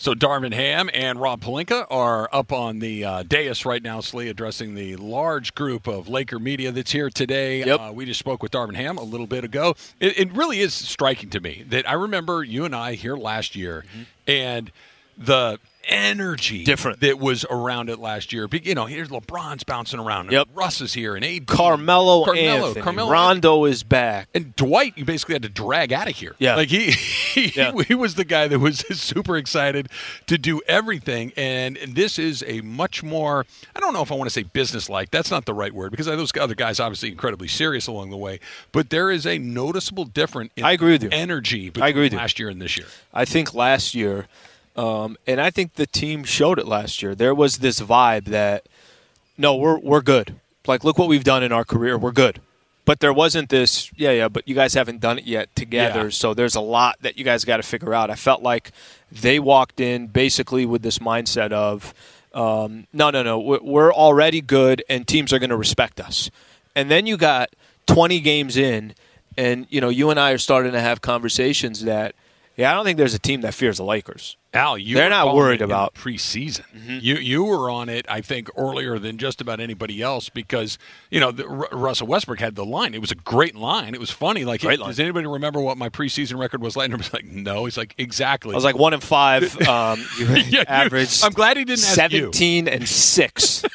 So Darvin Ham and Rob Pelinka are up on the uh, dais right now, Slee, addressing the large group of Laker media that's here today. Yep. Uh, we just spoke with Darvin Ham a little bit ago. It, it really is striking to me that I remember you and I here last year, and the energy Different. that was around it last year. You know, here's LeBron's bouncing around. Yep. Russ is here, and AD, Carmelo, Carmelo, Anthony, Carmelo Rondo is back. and Dwight, you basically had to drag out of here. Yeah. like he he, Yeah. he was the guy that was super excited to do everything. And this is a much more I don't know if I want to say business-like. That's not the right word because those other guys obviously incredibly serious along the way. But there is a noticeable difference. In I agree with you. Energy. I agree with between you. last year and this year. I think last year, um, and I think the team showed it last year. There was this vibe that no, we're we're good. Like, look what we've done in our career. We're good. But there wasn't this, yeah, yeah, but you guys haven't done it yet together. Yeah. So there's a lot that you guys got to figure out. I felt like they walked in basically with this mindset of, um, no, no, no, we're- we're already good and teams are going to respect us. And then you got 20 games in, and, you know, you and I are starting to have conversations that, yeah, I don't think there's a team that fears the Lakers. Al, you They're not worried in about- preseason. You you were on it, I think, earlier than just about anybody else because you know the, R- Russell Westbrook had the line. It was a great line. It was funny. Like, does anybody remember what my preseason record was like? And I was like, no. He's like, exactly. I was like one and five. Um, Yeah, average. I'm glad he didn't ask you. seventeen and six.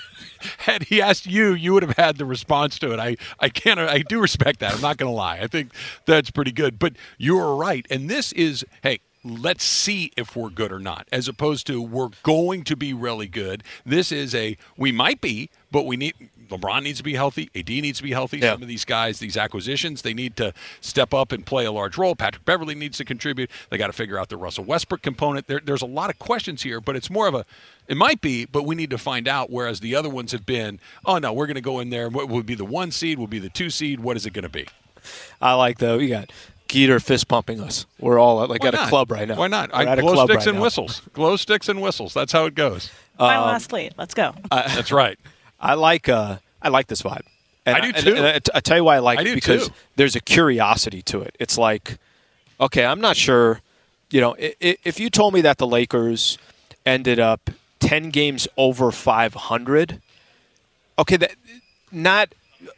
had he asked you, you would have had the response to it. I, I can't. I do respect that. I'm not going to lie. I think that's pretty good. But you are right. And this is, hey, let's see if we're good or not, as opposed to we're going to be really good. This is a we might be, but we need. LeBron needs to be healthy. AD needs to be healthy. Yeah. Some of these guys, these acquisitions, they need to step up and play a large role. Patrick Beverley needs to contribute. They got to figure out the Russell Westbrook component. There, there's a lot of questions here, but it's more of a, it might be, but we need to find out. Whereas the other ones have been, oh no, we're going to go in there. What would be the one seed? Will be the two seed? What is it going to be? I like though. You got Geeter fist pumping us. We're all at, like Why at a club right now. Why not? We're I at a glow club sticks right and now. whistles. Glow sticks and whistles. That's how it goes. Final athlete. Let's go. That's right. I like. Uh, I like this vibe. And I do and- too. and I, I tell you why I like I it do because too. there's a curiosity to it. It's like, okay, I'm not sure. You know, i- i- if you told me that the Lakers ended up ten games over 500, okay, that not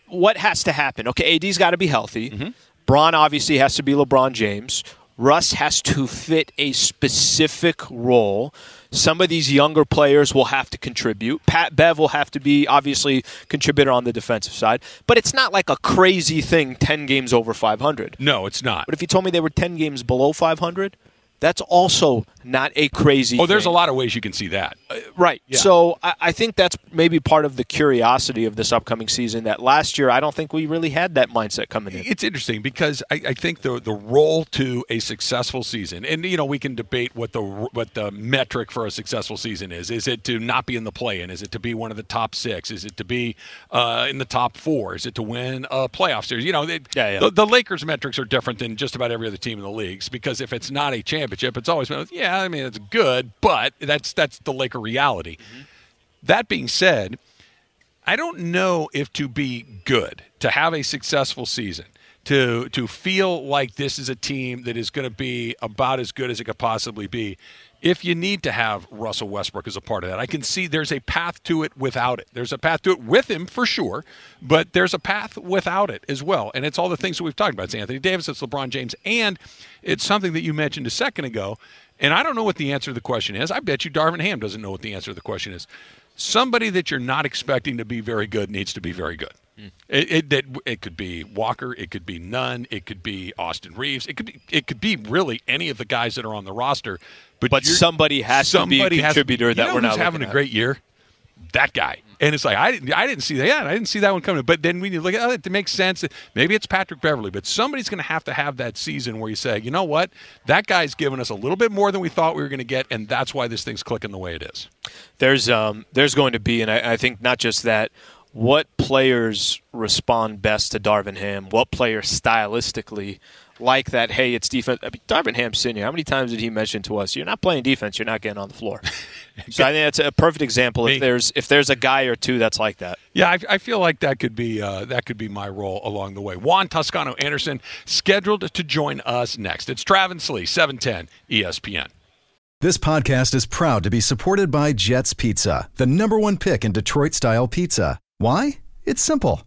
what has to happen. Okay, AD's got to be healthy. Mm-hmm. Bron obviously has to be LeBron James. Russ has to fit a specific role. Some of these younger players will have to contribute. Pat Bev will have to be obviously contributor on the defensive side, but it's not like a crazy thing 10 games over 500. No, it's not. But if you told me they were 10 games below 500, that's also not a crazy Oh, there's a lot of ways you can see that. Right. Yeah. So I, I think that's maybe part of the curiosity of this upcoming season. That last year, I don't think we really had that mindset coming in. It's interesting because I, I think the the role to a successful season, and you know we can debate what the what the metric for a successful season is. Is it to not be in the play-in? Is it to be one of the top six? Is it to be uh, in the top four? Is it to win a playoff series? You know, they, Yeah, yeah. The, the Lakers' metrics are different than just about every other team in the leagues because if it's not a championship, it's always been yeah. I mean, it's good, but that's that's the Laker reality. Mm-hmm. That being said. I don't know if to be good, to have a successful season, to to feel like this is a team that is going to be about as good as it could possibly be. If you need to have Russell Westbrook as a part of that, I can see there's a path to it without it. There's a path to it with him for sure, but there's a path without it as well. And it's all the things that we've talked about. It's Anthony Davis, it's LeBron James, and it's something that you mentioned a second ago. And I don't know what the answer to the question is. I bet you Darvin Ham doesn't know what the answer to the question is somebody that you're not expecting to be very good needs to be very good. Hmm. It, it, that it could be Walker, it could be Nunn, it could be Austin Reaves, it could be it could be really any of the guys that are on the roster. But, But somebody has to be a somebody contributor that we're not having a at? great year. That guy, And it's like I didn't, I didn't see that. Yeah, I didn't see that one coming. But then when you look at oh, it, it makes sense. Maybe it's Patrick Beverley, but somebody's going to have to have that season where you say, you know what, that guy's given us a little bit more than we thought we were going to get, and that's why this thing's clicking the way it is. There's um, there's going to be, and I, I think not just that. What players respond best to Darvin Ham? What players stylistically like that, hey, it's defense. I mean, Darvin Ham Sr., how many times did he mention to us, you're not playing defense, you're not getting on the floor? so I think that's a perfect example. If there's if there's a guy or two that's like that. Yeah, I, I feel like that could be uh, that could be my role along the way. Juan Toscano Anderson scheduled to join us next. It's Travis Lee, 710 ESPN. This podcast is proud to be supported by Jets Pizza, the number one pick in Detroit style pizza. Why? It's simple.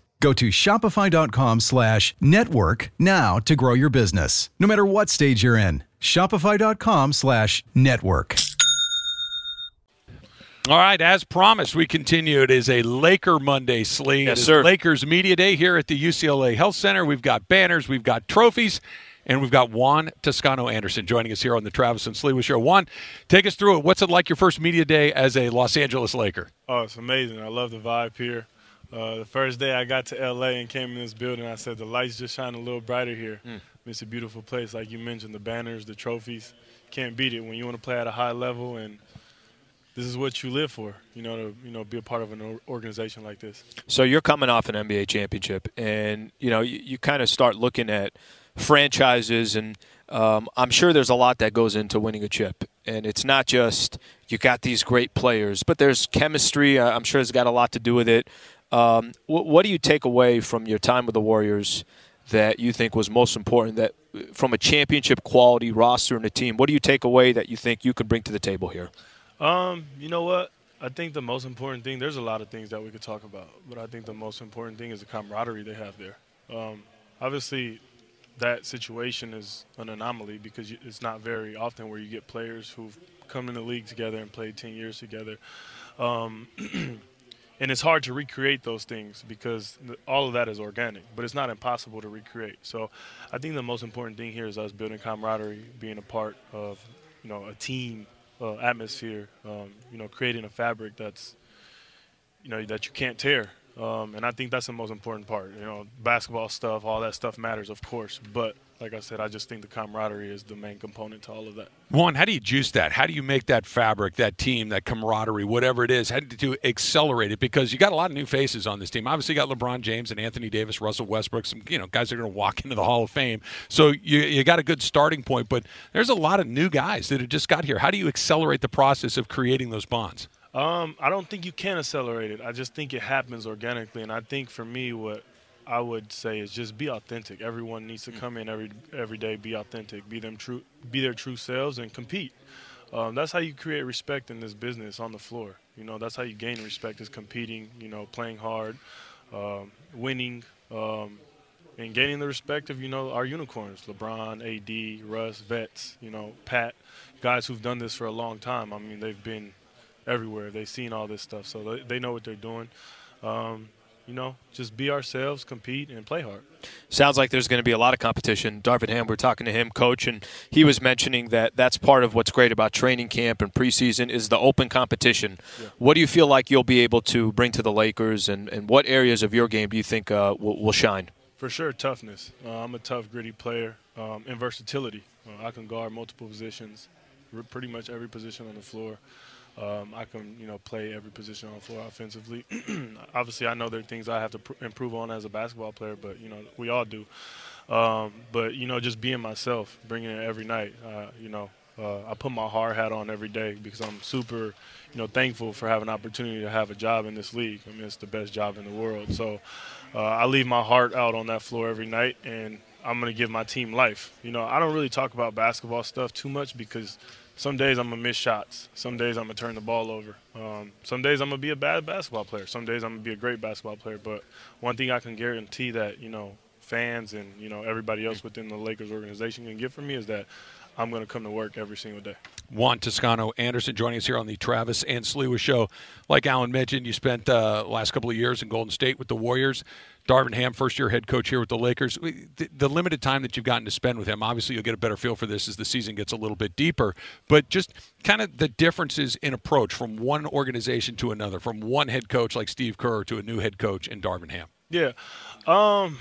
Go to shopify.com slash network now to grow your business, no matter what stage you're in. Shopify.com slash network. All right, as promised, we continue. It is a Laker Monday, Slee. Yes, sir. Lakers Media Day here at the UCLA Health Center. We've got banners, we've got trophies, and we've got Juan Toscano Anderson joining us here on the Travis and Slee Show. Juan, take us through it. What's it like your first media day as a Los Angeles Laker? Oh, it's amazing. I love the vibe here. Uh, the first day I got to LA and came in this building, I said the lights just shine a little brighter here. Mm. It's a beautiful place, like you mentioned, the banners, the trophies. Can't beat it when you want to play at a high level, and this is what you live for. You know, to you know be a part of an organization like this. So you're coming off an NBA championship, and you know you, you kind of start looking at franchises and. Um, I'm sure there's a lot that goes into winning a chip, and it's not just you got these great players, but there's chemistry. I'm sure it's got a lot to do with it. Um, what, what do you take away from your time with the Warriors that you think was most important? That from a championship quality roster and a team, what do you take away that you think you could bring to the table here? Um, you know what? I think the most important thing. There's a lot of things that we could talk about, but I think the most important thing is the camaraderie they have there. Um, obviously, that situation is an anomaly because it's not very often where you get players who've come in the league together and played 10 years together. Um, and it's hard to recreate those things because all of that is organic, but it's not impossible to recreate. So I think the most important thing here is us building camaraderie, being a part of, you know, a team uh, atmosphere, um, you know, creating a fabric that's, you know, that you can't tear. Um, and I think that's the most important part. You know, basketball stuff, all that stuff matters, of course, but like I said, I just think the camaraderie is the main component to all of that. Juan, how do you juice that? How do you make that fabric, that team, that camaraderie, whatever it is, how do you accelerate it? Because you got a lot of new faces on this team. Obviously, you got LeBron James and Anthony Davis, Russell Westbrook, some you know guys that are going to walk into the Hall of Fame. So you you got a good starting point, but there's a lot of new guys that have just got here. How do you accelerate the process of creating those bonds? Um, I don't think you can accelerate it. I just think it happens organically, and I think for me, what I would say is just be authentic. Everyone needs to mm. come in every every day, be authentic, be them true, be their true selves, and compete. Um, that's how you create respect in this business on the floor. You know, that's how you gain respect is competing. You know, playing hard, um, winning, um, and gaining the respect of you know our unicorns: LeBron, AD, Russ, vets. You know, Pat, guys who've done this for a long time. I mean, they've been everywhere. They've seen all this stuff, so they, they know what they're doing. Um, you know, just be ourselves, compete, and play hard. Sounds like there's going to be a lot of competition. Darvin Ham, we're talking to him, coach, and he was mentioning that that's part of what's great about training camp and preseason is the open competition. Yeah. What do you feel like you'll be able to bring to the Lakers, and, and what areas of your game do you think uh, will, will, shine? For sure, toughness. Uh, I'm a tough, gritty player, um, and versatility. Uh, I can guard multiple positions, pretty much every position on the floor. Um, I can, you know, play every position on the floor offensively. Obviously, I know there are things I have to pr- improve on as a basketball player, but you know, we all do. Um, but you know, just being myself, bringing it every night. Uh, you know, uh, I put my hard hat on every day because I'm super, you know, thankful for having an opportunity to have a job in this league. I mean, it's the best job in the world. So uh, I leave my heart out on that floor every night, and I'm to give my team life. You know, I don't really talk about basketball stuff too much because some days I'm gonna miss shots. Some days I'm gonna turn the ball over. Um, some days I'm gonna be a bad basketball player. Some days I'm gonna be a great basketball player. But one thing I can guarantee that you know fans and you know everybody else within the Lakers organization can get from me is that I'm to come to work every single day. Juan Toscano Anderson joining us here on the Travis and Sliwa Show. Like Alan mentioned, you spent uh, last couple of years in Golden State with the Warriors. Darvin Ham, first year head coach here with the Lakers. The, the, limited time that you've gotten to spend with him, obviously you'll get a better feel for this as the season gets a little bit deeper. But just kind of the differences in approach from one organization to another, from one head coach like Steve Kerr to a new head coach in Darvin Ham. Yeah. Um,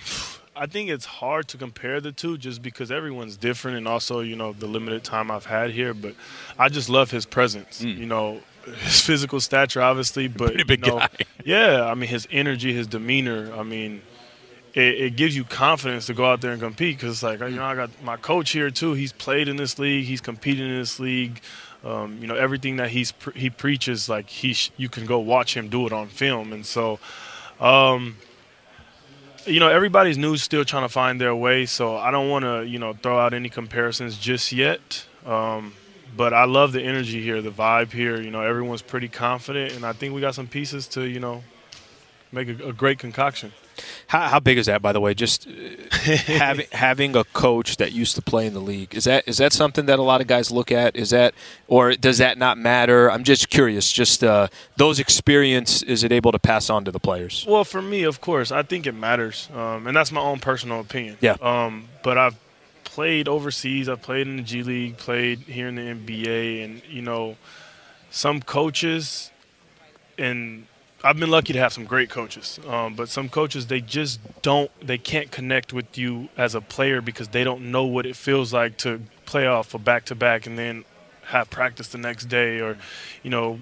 I think it's hard to compare the two just because everyone's different and also, you know, the limited time I've had here. But I just love his presence. Mm. You know, his physical stature, obviously, but Pretty big you know, guy. yeah, I mean, his energy, his demeanor. I mean, it, it, gives you confidence to go out there and compete because it's like, you know, I got my coach here too. He's played in this league. He's competed in this league. Um, you know, everything that he's he preaches, like he sh- you can go watch him do it on film, and so. Um, you know, everybody's new, still trying to find their way. So I don't want to, you know, throw out any comparisons just yet. Um, but I love the energy here, the vibe here. You know, everyone's pretty confident, and I think we got some pieces to, you know, make a, a great concoction. How, how, big is that, by the way? Just uh, having having a coach that used to play in the league is that is that something that a lot of guys look at? Is that or does that not matter? I'm just curious. Just uh, those experience is it able to pass on to the players? Well, for me, of course, I think it matters, um, and that's my own personal opinion. Yeah. Um, but I've played overseas. I've played in the G League, played here in the NBA, and you know, some coaches and I've been lucky to have some great coaches, um, but some coaches they just don't they can't connect with you as a player because they don't know what it feels like to play off a back to back and then have practice the next day or you know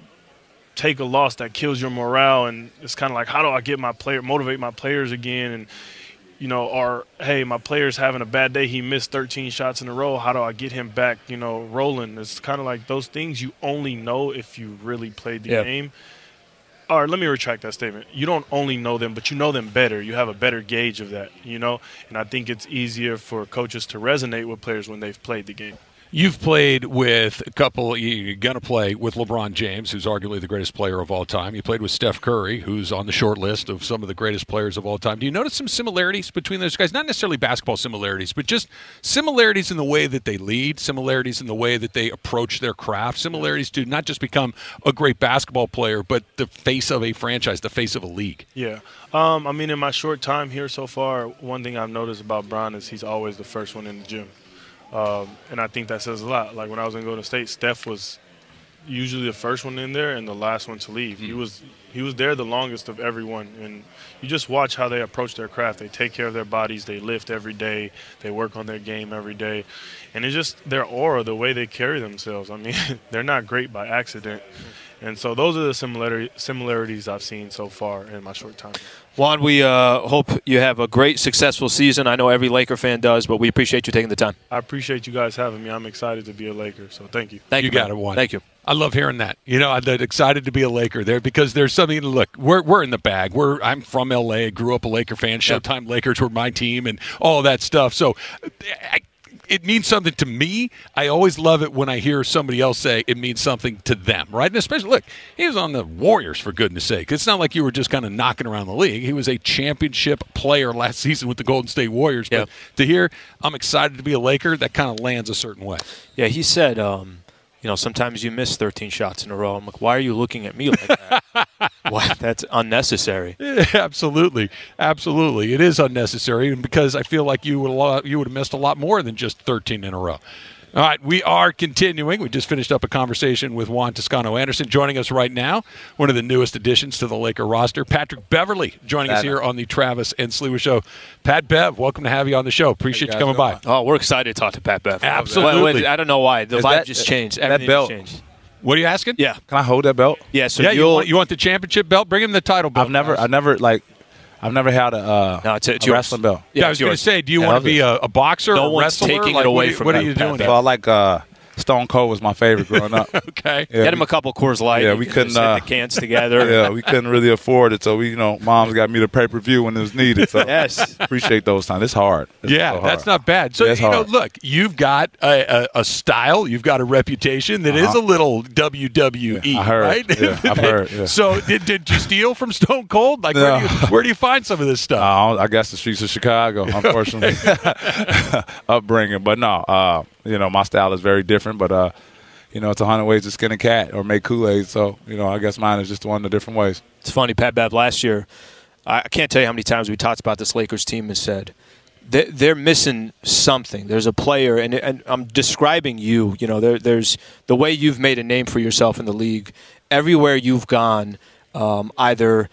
take a loss that kills your morale and it's kind of like how do I get my player motivate my players again and you know or hey my player's having a bad day he missed 13 shots in a row how do I get him back you know rolling it's kind of like those things you only know if you really played the game or let me retract that statement. You don't only know them, but you know them better. You have a better gauge of that, you know? And I think it's easier for coaches to resonate with players when they've played the game. You've played with a couple. You're going to play with LeBron James, who's arguably the greatest player of all time. You played with Steph Curry, who's on the short list of some of the greatest players of all time. Do you notice some similarities between those guys? Not necessarily basketball similarities, but just similarities in the way that they lead, similarities in the way that they approach their craft, similarities to not just become a great basketball player, but the face of a franchise, the face of a league. Yeah. Um, I mean, in my short time here so far, one thing I've noticed about Bron is he's always the first one in the gym. Um, and I think that says a lot. Like when I was in Golden State, Steph was usually the first one in there and the last one to leave. Mm. He hmm. was he was there the longest of everyone, and you just watch how they approach their craft. They take care of their bodies. They lift every day. They work on their game every day, and it's just their aura, the way they carry themselves. I mean, they're not great by accident. And so those are the similarity, similarities I've seen so far in my short time. Juan, we uh, hope you have a great, successful season. I know every Laker fan does, but we appreciate you taking the time. I appreciate you guys having me. I'm excited to be a Laker, so thank you. Thank you, you got it, Juan. Thank you. I love hearing that. You know, I'm excited to be a Laker there because there's something. Look, we're we're in the bag. We're I'm from LA. Grew up a Laker fan. Showtime yep. Lakers were my team, and all that stuff. So, I, it means something to me. I always love it when I hear somebody else say it means something to them, right? And especially, look, he was on the Warriors for goodness sake. It's not like you were just kind of knocking around the league. He was a championship player last season with the Golden State Warriors. But to hear, I'm excited to be a Laker, that kind of lands a certain way. Yeah, he said. Um, you know, sometimes you miss 13 shots in a row. I'm like, why are you looking at me like that? what? That's unnecessary. Yeah, absolutely, absolutely. It is unnecessary, and because I feel like you would you would have missed a lot more than just 13 in a row. All right, we are continuing. We just finished up a conversation with Juan Toscano Anderson. Joining us right now, one of the newest additions to the Laker roster, Patrick Beverley, joining us here on the Travis and Sliwa Show. Pat Bev, welcome to have you on the show. Appreciate you, coming by. Oh, we're excited to talk to Pat Bev. Absolutely. I don't know why. The Is vibe that, just changed. Everything that belt, changed. What are you asking? Yeah. Can I hold that belt? Yeah. So yeah, you you'll. want, you want the championship belt? Bring him the title belt. I've never, guys. I never like, I've never had a, uh, No, it's- it's a yours. wrestling belt. Yeah, I was going to say, do you Yeah, want to be a, a boxer No or a one's wrestler? taking it away what are from What are you doing Bev. So I there? like uh, Stone Cold was my favorite growing up. Okay. Yeah, Get him a couple Coors Light. Yeah, we couldn't, just hit uh, the cans together. yeah, we couldn't really afford it, so we, you know, mom's got me the pay per view when it was needed. So Yes. appreciate those times. It's hard. It's Yeah, so that's not bad. So Yeah, it's you know, look, you've got a, a, a style, you've got a reputation that is Uh-huh. a little WWE, Yeah, I heard. right? Yeah, I've heard, yeah. so did, did you steal from Stone Cold? Like, where, do you, where do you find some of this stuff? Uh, I guess the streets of Chicago, unfortunately, upbringing. But no, uh, you know, my style is very different. But uh, you know, it's a hundred ways to skin a cat or make Kool Aid. So you know, I guess mine is just one of the different ways. It's funny, Pat Bev. Last year, I can't tell you how many times we talked about this Lakers team and said they- they're missing something. There's a player, and, and I'm describing you. You know, there, there's the way you've made a name for yourself in the league. Everywhere you've gone, um, either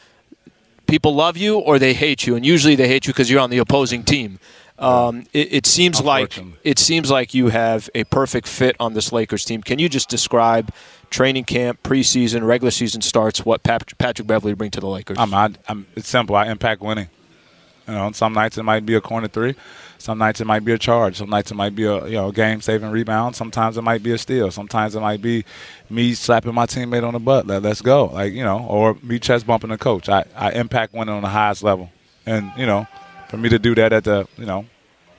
people love you or they hate you, and usually they hate you because you're on the opposing team. Um, it, it seems like it seems like you have a perfect fit on this Lakers team. Can you just describe training camp, preseason, regular season starts, what Pat- Patrick Beverley bring to the Lakers? I'm, I, I'm, it's simple. I impact winning. You know, some nights it might be a corner three, some nights it might be a charge, some nights it might be a you know game saving rebound, sometimes it might be a steal, sometimes it might be me slapping my teammate on the butt. Let, let's go, like you know, or me chest bumping the coach. I, I impact winning on the highest level, and you know, for me to do that at the you know,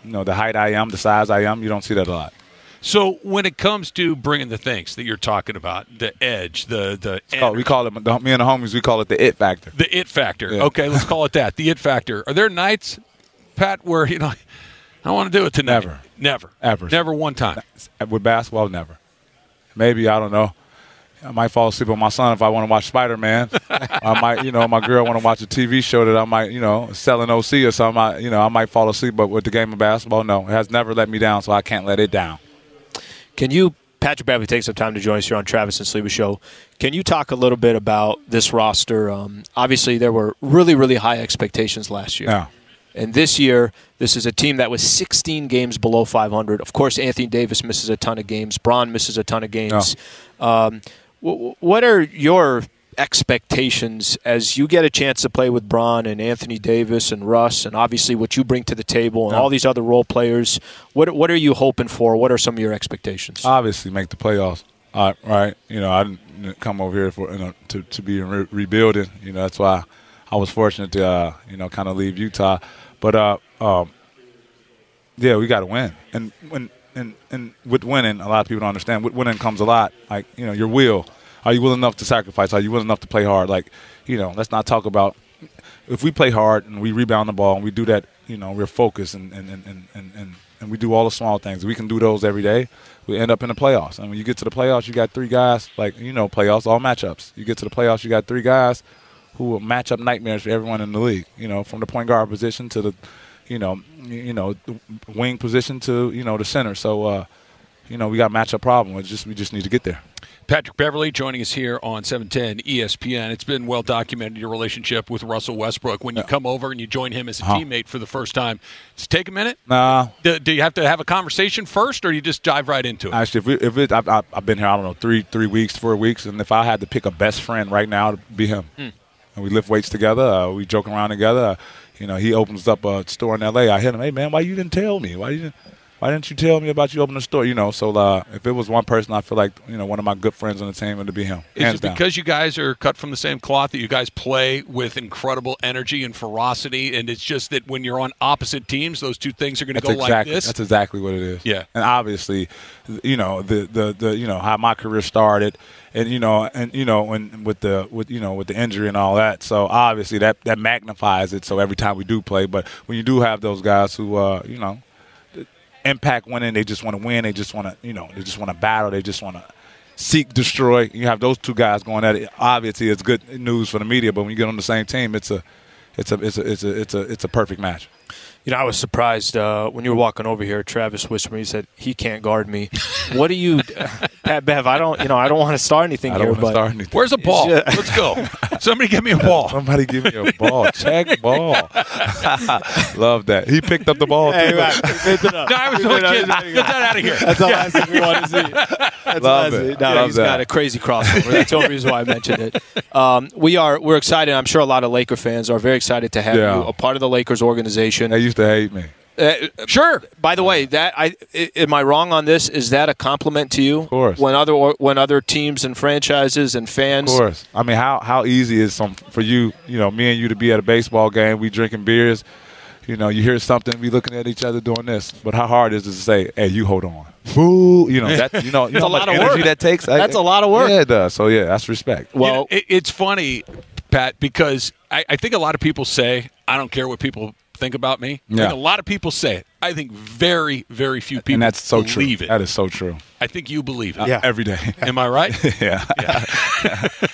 you know the height I am, the size I am, you don't see that a lot. So when it comes to bringing the things that you're talking about, the edge, the the Oh, we call it me and the homies. We call it the it factor. the it factor. Yeah. Okay, let's call it that. The it factor. Are there nights, Pat, where you know I want to do it tonight? Never. never, Ever. never one time. With basketball, never. Maybe I don't know. I might fall asleep on my son if I want to watch Spider Man. I might, you know, my girl want to watch a TV show that I might, you know, selling OC or something. I, you know, I might fall asleep. But with the game of basketball, no, it has never let me down, so I can't let it down. Can you, Patrick Beverley, take some time to join us here on Travis and Sliwa Show? Can you talk a little bit about this roster? Um, obviously, there were really, really high expectations last year. Yeah. And this year, this is a team that was 16 games below 500. Of course, Anthony Davis misses a ton of games. Bron misses a ton of games. Um, w- what are your expectations as you get a chance to play with Bron and Anthony Davis and Russ, and obviously what you bring to the table and all these other role players? What What are you hoping for? What are some of your expectations? Obviously, make the playoffs. Right. You know, I didn't come over here for you know to to be re- rebuilding. You know, that's why I was fortunate to uh, you know kind of leave Utah. But uh, um, yeah, we got to win. And when and and with winning, a lot of people don't understand. With winning comes a lot. Like you know, your will. Are you willing enough to sacrifice? Are you willing enough to play hard? Like, you know, let's not talk about if we play hard and we rebound the ball and we do that. You know, we're focused and and and and and, and, we do all the small things. We can do those every day. We end up in the playoffs. And when you get to the playoffs, you got three guys. Like you know, playoffs all matchups. You get to the playoffs, you got three guys who will match up nightmares for everyone in the league. You know, from the point guard position to the, you know, you know, the wing position to you know the center. So, uh, you know, we got matchup problem. It's just we just need to get there. Patrick Beverley joining us here on 710 ESPN. It's been well documented your relationship with Russell Westbrook. When you come over and you join him as a Uh-huh. teammate for the first time, does it take a minute? Nah, Do, do you have to have a conversation first, or do you just dive right into it? Actually, if, we, if it, I've, I've I've been here, I don't know, three three weeks, four weeks, and if I had to pick a best friend right now, it'd be him. And we lift weights together. Uh, we joke around together. Uh, you know, he opens up a store in L.A. I hit him, hey man, why you didn't tell me? Why you didn't? Why didn't you tell me about you opening the store? You know, so uh, if it was one person, I feel like you know one of my good friends on the team would be him. Is it down. because you guys are cut from the same cloth that you guys play with incredible energy and ferocity, and it's just that when you're on opposite teams, those two things are going to go exactly like this? that's exactly what it is. Yeah. and obviously, you know the, the the you know how my career started, and you know and you know and with the with you know with the injury and all that. So obviously that that magnifies it. So every time we do play, but when you do have those guys who uh you know impact winning, they just want to win. They just want to you know they just want to battle. They just want to seek destroy. You have those two guys going at it. Obviously, it's good news for the media. But when you get on the same team, it's a it's a it's a it's a it's a it's a perfect match. You know, I was surprised uh, when you were walking over here. Travis whispered me. He said he can't guard me. what do you, Pat Bev? I don't. You know, I don't want to start anything I don't want to but start anything. Where's a ball? Yeah. Let's go. Somebody give me a ball. Somebody give me a ball. Check ball. Love that. He picked up the ball too. No, I was only kidding. Get that out of here. That's all last thing we want to see. That's the Love last it. thing. No, Love he's that. got a crazy crossover. That's the only reason why I mentioned it. Um, we are we're excited. I'm sure a lot of Laker fans are very excited to have Yeah. you a part of the Lakers organization. They used to hate me. Uh, Sure. by the way, that I i- am I wrong on this? Is that a compliment to you? Of course. When other when other teams and franchises and fans. Of course. I mean, how how easy is some for you? You know, me and you to be at a baseball game, we drinking beers. You know, you hear something, we looking at each other doing this. But how hard is it to say, "Hey, you hold on"? Boo! You know that. You know, you know a how much lot of energy work. that takes. That's a lot of work. Yeah, it does. So yeah, that's respect. You know, Well, it, it's funny, Pat, because I, I think a lot of people say, I don't care what people think about me. I Yeah. think a lot of people say it. I think very, very few people and that's so true. believe it. That is so true. I think you believe it. Uh, yeah. Every day. Am I right? yeah.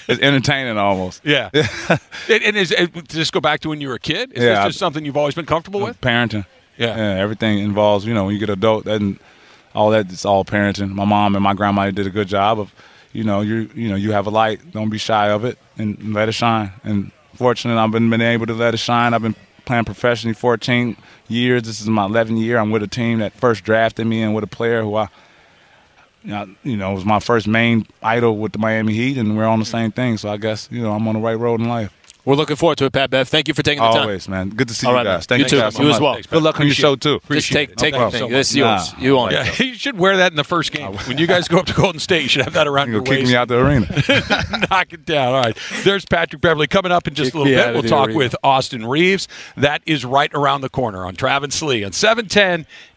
it's entertaining almost. Yeah. and, and is, it, just go back to when you were a kid? Is Yeah, this I- just something you've always been comfortable with? Parenting. Yeah. everything involves, you know, when you get adult, and all that, it's all parenting. My mom and my grandma did a good job of, you know, you you know, you have a light, don't be shy of it, and let it shine. And fortunate, I've been been able to let it shine. I've been playing professionally 14 years. This is my 11th year. I'm with a team that first drafted me and with a player who I, you know, was my first main idol with the Miami Heat, and we're on the same thing. So I guess you know I'm on the right road in life. We're looking forward to it, Pat Bev. Thank you for taking the time. Always, man. Good to see All you right, man. guys. Thank You you, too. guys so You as well. Thanks, Good luck on your show it. too. Just Appreciate take it. take No the problem thing. so This is much. yours. You own Yeah, it. you should wear that in the first game. When you guys go up to Golden State, you should have that around You're your kick waist. me out the arena. Knock it down. All right. There's Patrick Beverley coming up in just Kick a little bit. We'll talk arena. with Austin Reaves. That is right around the corner on Travis Lee on 710 E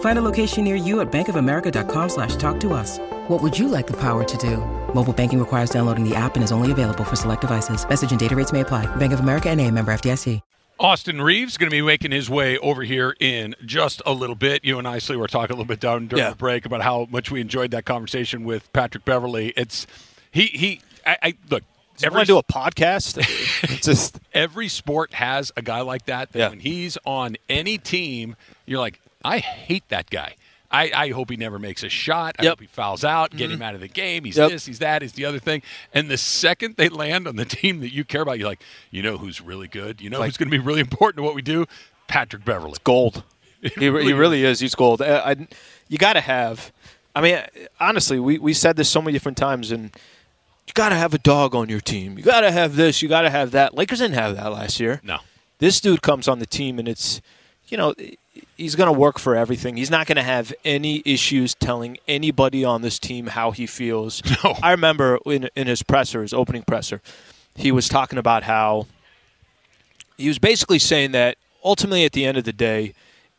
Find a location near you at bankofamerica.com slash talk to us. What would you like the power to do? Mobile banking requires downloading the app and is only available for select devices. Message and data rates may apply. Bank of America and a member FDIC. Austin Reaves is going to be making his way over here in just a little bit. You and I, Slee, were talking a little bit down during Yeah. the break about how much we enjoyed that conversation with Patrick Beverley. It's he he. I, I look. Every do a podcast. It's just every sport has a guy like that. That Yeah. when he's on any team, you're like, I hate that guy. I, I hope he never makes a shot. I Yep. hope he fouls out. Get him out of the game. He's Yep. this. He's that. He's the other thing. And the second they land on the team that you care about, you're like, you know who's really good. You know who's going to be really important to what we do. Patrick Beverley. It's gold. He, re- he really is. He's gold. Uh, I, I- you got to have. I mean, honestly, we, we said this so many different times, and you got to have a dog on your team. You got to have this. You got to have that. Lakers didn't have that last year. No. This dude comes on the team, and it's, you know, he's going to work for everything. He's not going to have any issues telling anybody on this team how he feels. No. I remember in, in his presser, his opening presser, he was talking about how he was basically saying that ultimately at the end of the day,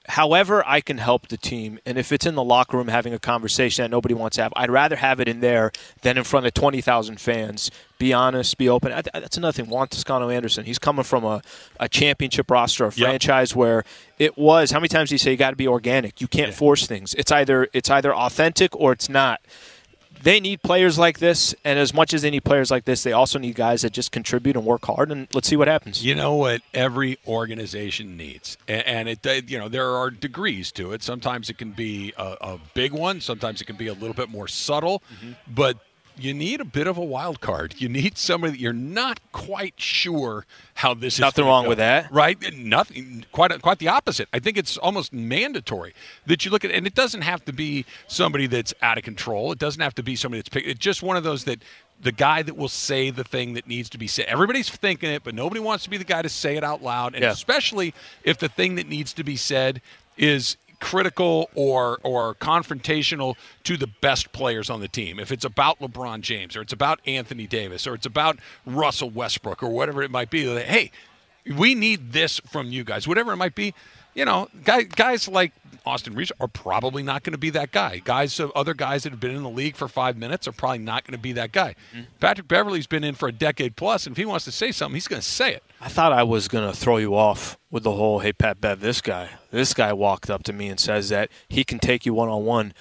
however I can help the team, and if it's in the locker room having a conversation that nobody wants to have, I'd rather have it in there than in front of 20,000 fans. Be honest, be open. That's another thing. Juan Toscano Anderson, he's coming from a, a championship roster, a Yep. franchise where it was, how many times do you say you got to be organic? You can't force things. It's either it's either authentic or it's not they need players like this, and as much as they need players like this, they also need guys that just contribute and work hard. And let's see what happens. You know what every organization needs, and it you know there are degrees to it. Sometimes it can be a, a big one. Sometimes it can be a little bit more subtle. Mm-hmm. But you need a bit of a wild card. You need somebody that you're not quite sure how this is. Nothing wrong go. with that. right? Nothing. Quite quite the opposite. I think it's almost mandatory that you look at, and it doesn't have to be somebody that's out of control. It doesn't have to be somebody that's picked. It's just one of those that the guy that will say the thing that needs to be said. Everybody's thinking it, but nobody wants to be the guy to say it out loud, and Yeah. especially if the thing that needs to be said is critical or or confrontational to the best players on the team. If it's about LeBron James or it's about Anthony Davis or it's about Russell Westbrook or whatever it might be, like, hey, we need this from you guys. Whatever it might be, you know, guys, guys like Austin Reaves are probably not going to be that guy. Guys, uh, other guys that have been in the league for five minutes are probably not going to be that guy. Patrick Beverley's been in for a decade plus, and if he wants to say something, he's going to say it. I thought I was going to throw you off with the whole, hey, Pat Bev, this guy. This guy walked up to me and says that he can take you one on one.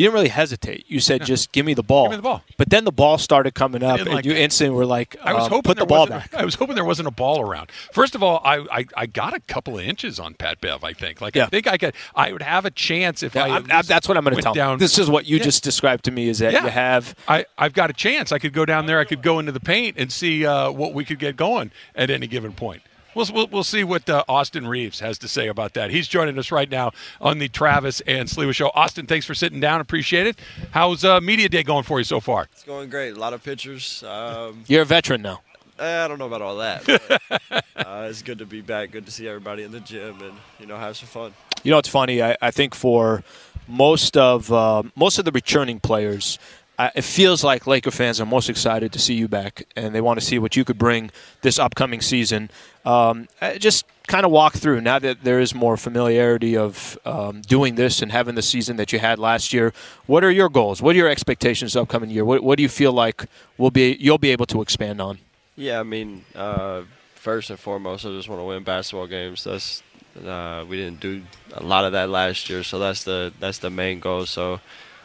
You didn't really hesitate. You said, just give me the ball. Give me the ball. But then the ball started coming up, and like you that. instantly were like, I was um, hoping put there the ball wasn't, back. I was hoping there wasn't a ball around. First of all, I, I, I got a couple of inches on Pat Bev. I think, like I think I could, I would have a chance if Yeah, I. Least that's what I'm going to tell down. This is what you Yeah. just described to me is that Yeah. you have I, I've got a chance. I could go down there. I could go into the paint and see uh, what we could get going at any given point. We'll, we'll, we'll see what uh, Austin Reaves has to say about that. He's joining us right now on the Travis and Sliwa Show. Austin, thanks for sitting down. Appreciate it. How's uh, Media Day going for you so far? It's going great. A lot of pictures. Um, you're a veteran now. eh, I don't know about all that. but, uh, it's good to be back. Good to see everybody in the gym and you know have some fun. You know, it's funny. I, I think for most of uh, most of the returning players, I, it feels like Laker fans are most excited to see you back, and they want to see what you could bring this upcoming season. Um, uh, just kind of walk through now that there is more familiarity of um, doing this and having the season that you had last year. What are your goals? What are your expectations upcoming year? What, what do you feel like will be you'll be able to expand on? Yeah, I mean, uh, first and foremost, I just want to win basketball games. That's uh, we didn't do a lot of that last year, so that's the that's the main goal. So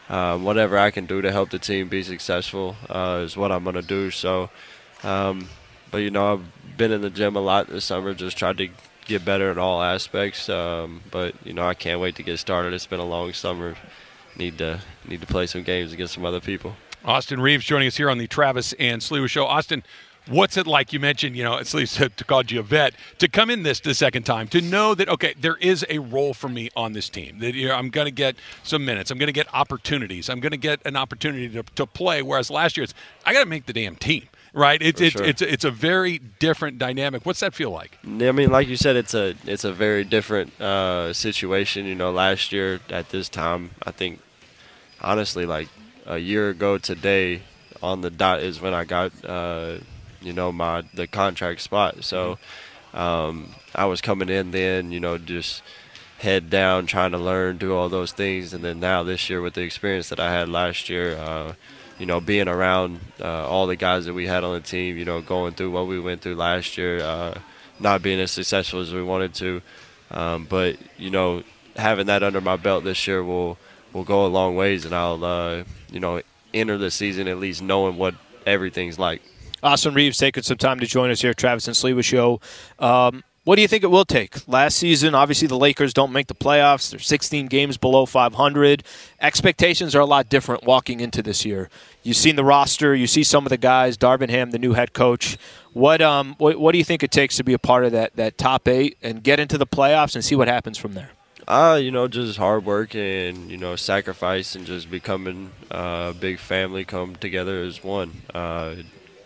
um, whatever I can do to help the team be successful uh, is what I'm gonna do. So, um, but you know, I've been in the gym a lot this summer, just tried to get better in all aspects. Um, but you know, I can't wait to get started. It's been a long summer. Need to need to play some games against some other people. Austin Reaves joining us here on the Travis and Sliwa Show. Austin, what's it like? You mentioned, you know, at least to, to called you a vet to come in this the second time to know that okay, there is a role for me on this team. That you know, I'm going to get some minutes. I'm going to get opportunities. I'm going to get an opportunity to, to play. Whereas last year, it's I got to make the damn team. Right? It's it's sure. it's it's a very different dynamic. What's that feel like? I mean, like you said, it's a it's a very different uh, situation. You know, last year at this time, I think honestly, like a year ago today, on the dot is when I got uh, you know my the contract spot. So um, I was coming in then, you know, just head down, trying to learn, do all those things, and then now this year with the experience that I had last year. Uh, you know, being around uh, all the guys that we had on the team, you know, going through what we went through last year, uh, not being as successful as we wanted to, um, but you know, having that under my belt this year will will go a long ways, and I'll uh, you know enter the season at least knowing what everything's like. Austin Reaves taking some time to join us here, Travis and Sliwa Show. Um, what do you think it will take? Last season, obviously, the Lakers don't make the playoffs. They're 16 games below 500. Expectations are a lot different walking into this year. You've seen the roster. You see some of the guys. Darvin Ham, the new head coach. What um what, what do you think it takes to be a part of that that top eight and get into the playoffs and see what happens from there? Uh, you know, just hard work and you know sacrifice and just becoming uh, a big family come together as one. Uh,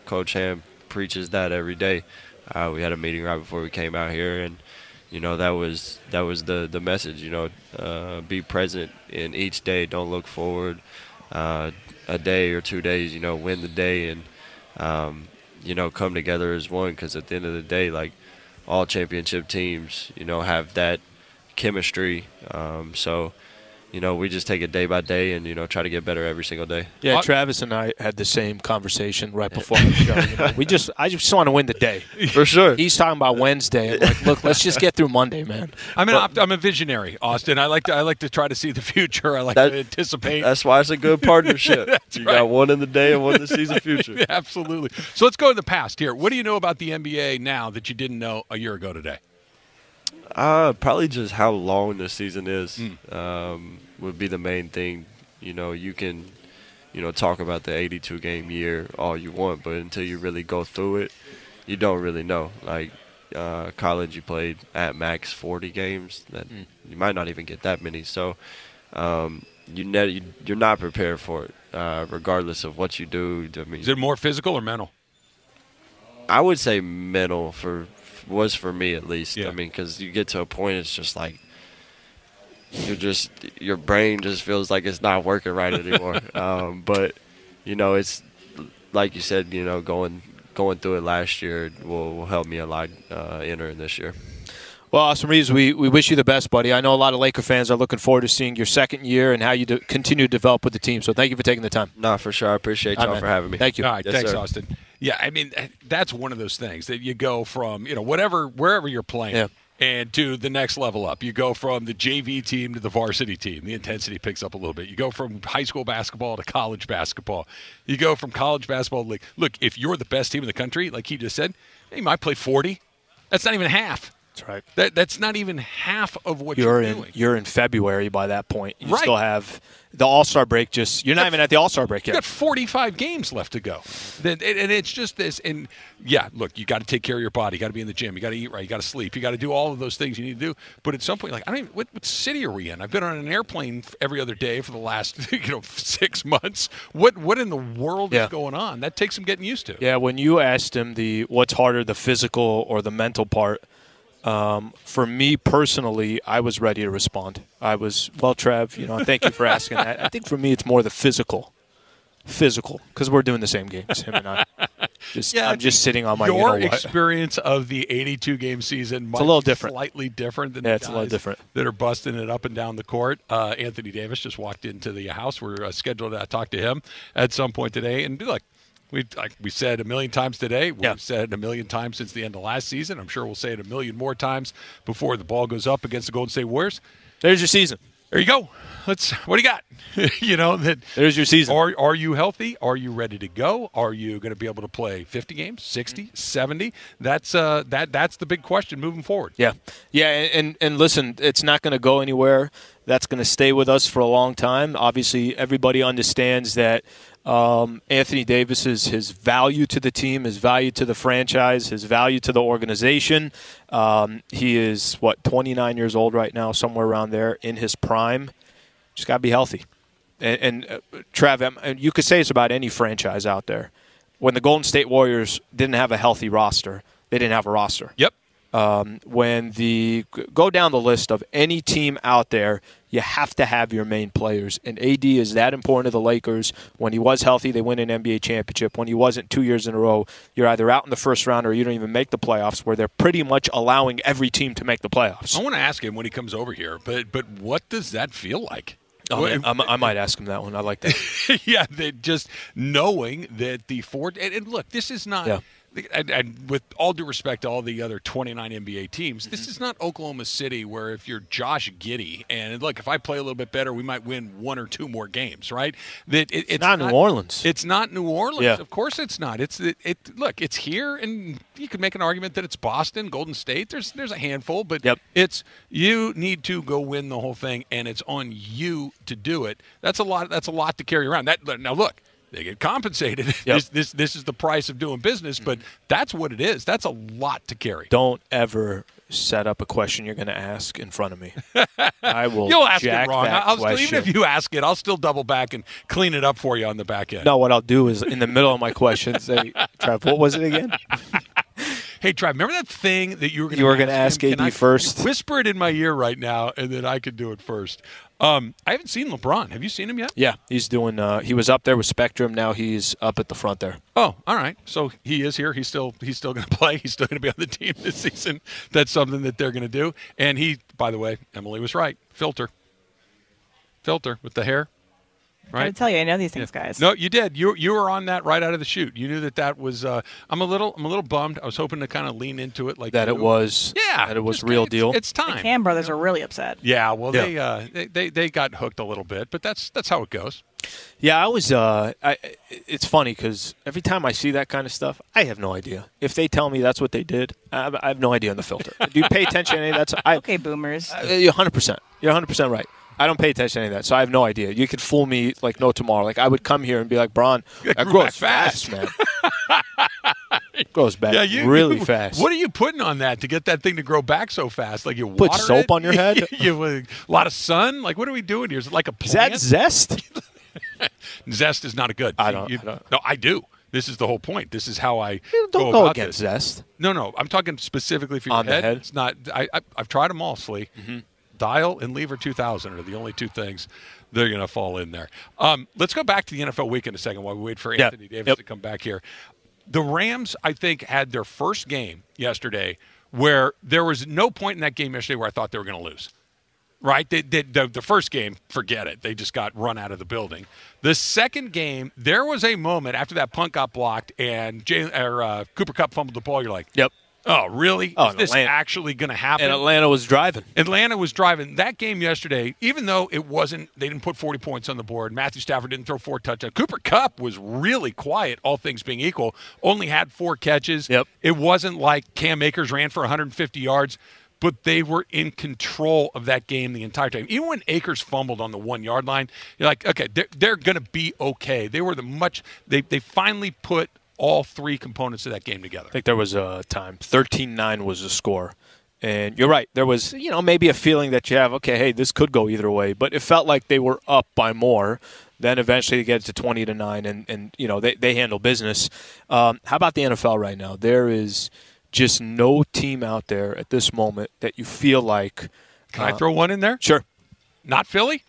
Coach Ham preaches that every day. Uh, we had a meeting right before we came out here, and you know that was that was the the message. You know, uh, be present in each day. Don't look forward. Uh, a day or two days. You know, win the day and um, you know come together as one. Because at the end of the day, like all championship teams, you know, have that chemistry. Um, so, you know, we just take it day by day and you know try to get better every single day. Yeah, Travis and I had the same conversation right before the show. You know, we just, I just want to win the day. For sure. He's talking about Wednesday. I'm like, look, let's just get through Monday, man. I'm an opt- I'm a visionary, Austin. I like to I like to try to see the future. I like That- to anticipate. That's why it's a good partnership. You right. got one in the day and one in the season future. Yeah, absolutely. So let's go in the past here. What do you know about the NBA now that you didn't know a year ago today? Uh, probably just how long the season is Hmm. um, would be the main thing. You know, you can you know, talk about the 82 game year all you want, but until you really go through it, you don't really know. Like uh, college, you played at max 40 games. That mm. you might not even get that many. So um, you ne- you, are not prepared for it, uh, regardless of what you do. I mean, is it more physical or mental? I would say mental for was for me at least. Yeah. I mean, because you get to a point, it's just like you're just your brain just feels like it's not working right anymore. um, but you know, it's like you said, you know, going going through it last year will, will help me a lot uh, entering this year. Well, Austin Reaves, we, we wish you the best, buddy. I know a lot of Laker fans are looking forward to seeing your second year and how you do, continue to develop with the team. So thank you for taking the time. No, for sure. I appreciate y'all right, for having me. Thank you. All right, yes, thanks, sir. Austin. Yeah, I mean eh, that's one of those things that you go from you know whatever wherever you're playing. Yeah and to the next level up. You go from the JV team to the varsity team. The intensity picks up a little bit. You go from high school basketball to college basketball. You go from college basketball like look, if you're the best team in the country, like he just said, you might play 40. That's not even half. That's right. That, that's not even half of what you're, you're in. doing. You're in February by that point. You right. still have the All Star break. Just you're not even at the All Star break yet. You got 45 games left to go, and it's just this. And yeah, look, you got to take care of your body. You got to be in the gym. You got to eat right. You got to sleep. You got to do all of those things you need to do. But at some point, like I don't even. What, what city are we in? I've been on an airplane every other day for the last you know six months. What what in the world yeah. is going on? That takes some getting used to. Yeah, when you asked him the what's harder, the physical or the mental part um, for me personally, I was ready to respond. I was well, Trev. You know, thank you for asking that. I think for me, it's more the physical, physical, because we're doing the same games, him and I. Just, yeah, I'm just sitting on my. Your you know experience of the 82 game season it's a little different, slightly different than yeah, it's a little different that are busting it up and down the court. Uh, Anthony Davis just walked into the house. We're uh, scheduled to talk to him at some point today, and be like, we like we said a million times today. We've yeah. said it a million times since the end of last season. I'm sure we'll say it a million more times before the ball goes up against the Golden State Warriors. There's your season. There you go. Let's. What do you got? you know that. There's your season. Are Are you healthy? Are you ready to go? Are you going to be able to play 50 games, 60, mm-hmm. 70? That's uh that that's the big question moving forward. Yeah, yeah, and and listen, it's not going to go anywhere. That's going to stay with us for a long time. Obviously, everybody understands that um, Anthony Davis is his value to the team, his value to the franchise, his value to the organization. Um, he is what 29 years old right now, somewhere around there in his prime. Just got to be healthy. And, and uh, Trav, and you could say it's about any franchise out there. When the Golden State Warriors didn't have a healthy roster, they didn't have a roster. Yep. Um, when the go down the list of any team out there, you have to have your main players. And AD is that important to the Lakers. When he was healthy, they win an NBA championship. When he wasn't, two years in a row, you're either out in the first round or you don't even make the playoffs. Where they're pretty much allowing every team to make the playoffs. I want to ask him when he comes over here, but but what does that feel like? Oh, man, I might ask him that one. I like that. yeah, just knowing that the four and, and look, this is not. Yeah and, and, with all due respect to all the other 29 NBA teams, this mhm. is not Oklahoma City where if you're Josh Giddey and look, if I play a little bit better, we might win one or two more games, right? That it, it's not, not, New Orleans. It's not New Orleans. Yeah. Of course, it's not. It's it, it. Look, it's here, and you could make an argument that it's Boston, Golden State. There's there's a handful, but yep. it's you need to go win the whole thing, and it's on you to do it. That's a lot. That's a lot to carry around. That now look they get compensated. Yep. This, this this is the price of doing business, but mm-hmm. that's what it is. That's a lot to carry. Don't ever set up a question you're going to ask in front of me. I will. You'll ask it wrong. I'll, even if you ask it, I'll still double back and clean it up for you on the back end. No, what I'll do is in the middle of my question say, "Trev, what was it again?" Hey, Trev, remember that thing that you were going you were going to ask AD I, first? Whisper it in my ear right now, and then I could do it first. Um, I haven't seen LeBron. Have you seen him yet? Yeah, he's doing. Uh, he was up there with Spectrum. Now he's up at the front there. Oh, all right. So he is here. He's still he's still going to play. He's still going to be on the team this season. That's something that they're going to do. And he, by the way, Emily was right. Filter, filter with the hair. Right. I tell you, I know these things, yeah. guys. No, you did. You you were on that right out of the chute. You knew that that was. Uh, I'm a little I'm a little bummed. I was hoping to kind of lean into it like that. You. It was. Yeah. That it was real it's, deal. It's time. The Cam brothers are really upset. Yeah. Well, yeah. they, uh, they they they got hooked a little bit, but that's that's how it goes. Yeah, I was. Uh, I, it's funny because every time I see that kind of stuff, I have no idea. If they tell me that's what they did, I have, I have no idea on the filter. Do you pay attention to any of that? I, okay, boomers. Uh, you're 100. percent You're 100 percent right. I don't pay attention to any of that, so I have no idea. You could fool me like no tomorrow. Like I would come here and be like, Bron, that grows back fast." man. It grows back Yeah, you really you- fast. What are you putting on that to get that thing to grow back so fast? Like you Put soap it? on your head? you a lot of sun? Like what are we doing here? Is it like a Is plant? that zest? Zest is not a good. I don't- You- I don't- no, I do. This is the whole point. This is how I Don't go, go against this. zest. No, no. I'm talking specifically for your On the head? It's not. I, I I've tried them all, Slee. Mm-hmm. Dial and Lever 2000 are the only two things they're going to fall in there. Um, let's go back to the NFL week in a second while we wait for. Anthony Davis Yep. to come back here. The Rams, I think, had their first game yesterday where there was no point in that game yesterday where I thought they were going to lose right? They, they, the, the first game, forget it. They just got run out of the building. The second game, there was a moment after that punt got blocked and Jay, or, uh, Cooper Kupp fumbled the ball. You're like, Yep. Oh, really? Oh, Is this Atlanta- actually going to happen? And Atlanta was driving. Atlanta was driving that game yesterday, even though it wasn't, they didn't put 40 points on the board. Matthew Stafford didn't throw four touchdowns. Cooper Kupp was really quiet, all things being equal, only had four catches. Yep. It wasn't like Cam Akers ran for 150 yards, but they were in control of that game the entire time. Even when Akers fumbled on the one yard line, you're like, okay, they're, they're going to be okay. They were the much, they, they finally put all three components of that game together. I think there was a time. 13-9 was the score. And you're right. There was, you know, maybe a feeling that you have, okay, hey, this could go either way. But it felt like they were up by more. Then eventually they get to 20 to 9, and, and you know, they, they handle business. Um, how about the NFL right now? There is just no team out there at this moment that you feel like. Can I uh, throw one in there? Sure. Not Philly?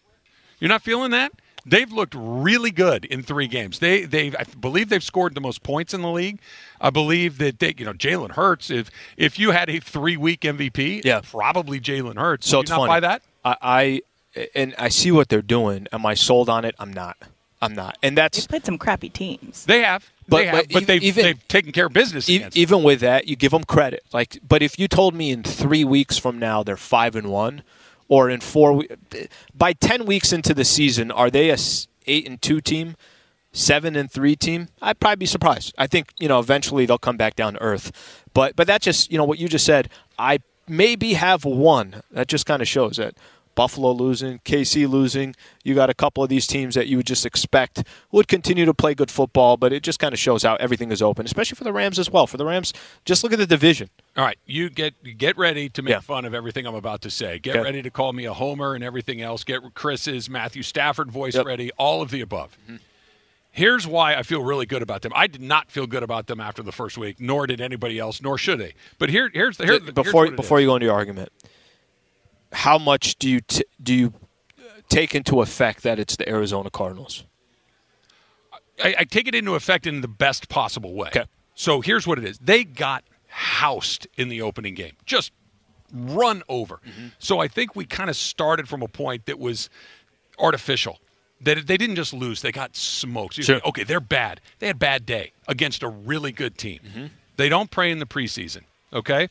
You're not feeling that? They've looked really good in three games. They they I believe they've scored the most points in the league. I believe that they you know Jalen Hurts. If if you had a three week MVP, Yeah. probably Jalen Hurts. So Would it's you not funny. buy that? I, I and I see what they're doing. Am I sold on it? I'm not. I'm not. And that's They've played some crappy teams. They have, But- they have, but but, they've even- they've taken care of business E- against. even with that, you give them credit. Like, but if you told me in three weeks from now they're five and one, or in four, by ten weeks into the season, are they a eight and two team, seven and three team? I'd probably be surprised. I think you know eventually they'll come back down to earth. But but that just you know what you just said. I maybe have one. That just kind of shows that. Buffalo losing, KC losing. You got a couple of these teams that you would just expect would continue to play good football, but it just kind of shows how everything is open, especially for the Rams as well. For the Rams, just look at the division. All right, you get get ready to make Yeah. fun of everything I'm about to say. Get Okay. ready to call me a homer and everything else. Get Chris's Matthew Stafford voice Yep. Mm-hmm. ready. All of the above. Here's why I feel really good about them. I did not feel good about them after the first week, nor did anybody else, nor should they. But here, here's the here, here's before it before is. you go into your argument, how much do you t- do you take into effect that it's the Arizona Cardinals? I, I take it into effect in the best possible way. Okay. So here's what it is. They got housed in the opening game. Just run over. Mm-hmm. So I think we kind of started from a point that was artificial. That they didn't just lose; they got smoked. So Sure. okay, they're bad. They had a bad day against a really good team. Mm-hmm. They don't pray in the preseason. Okay.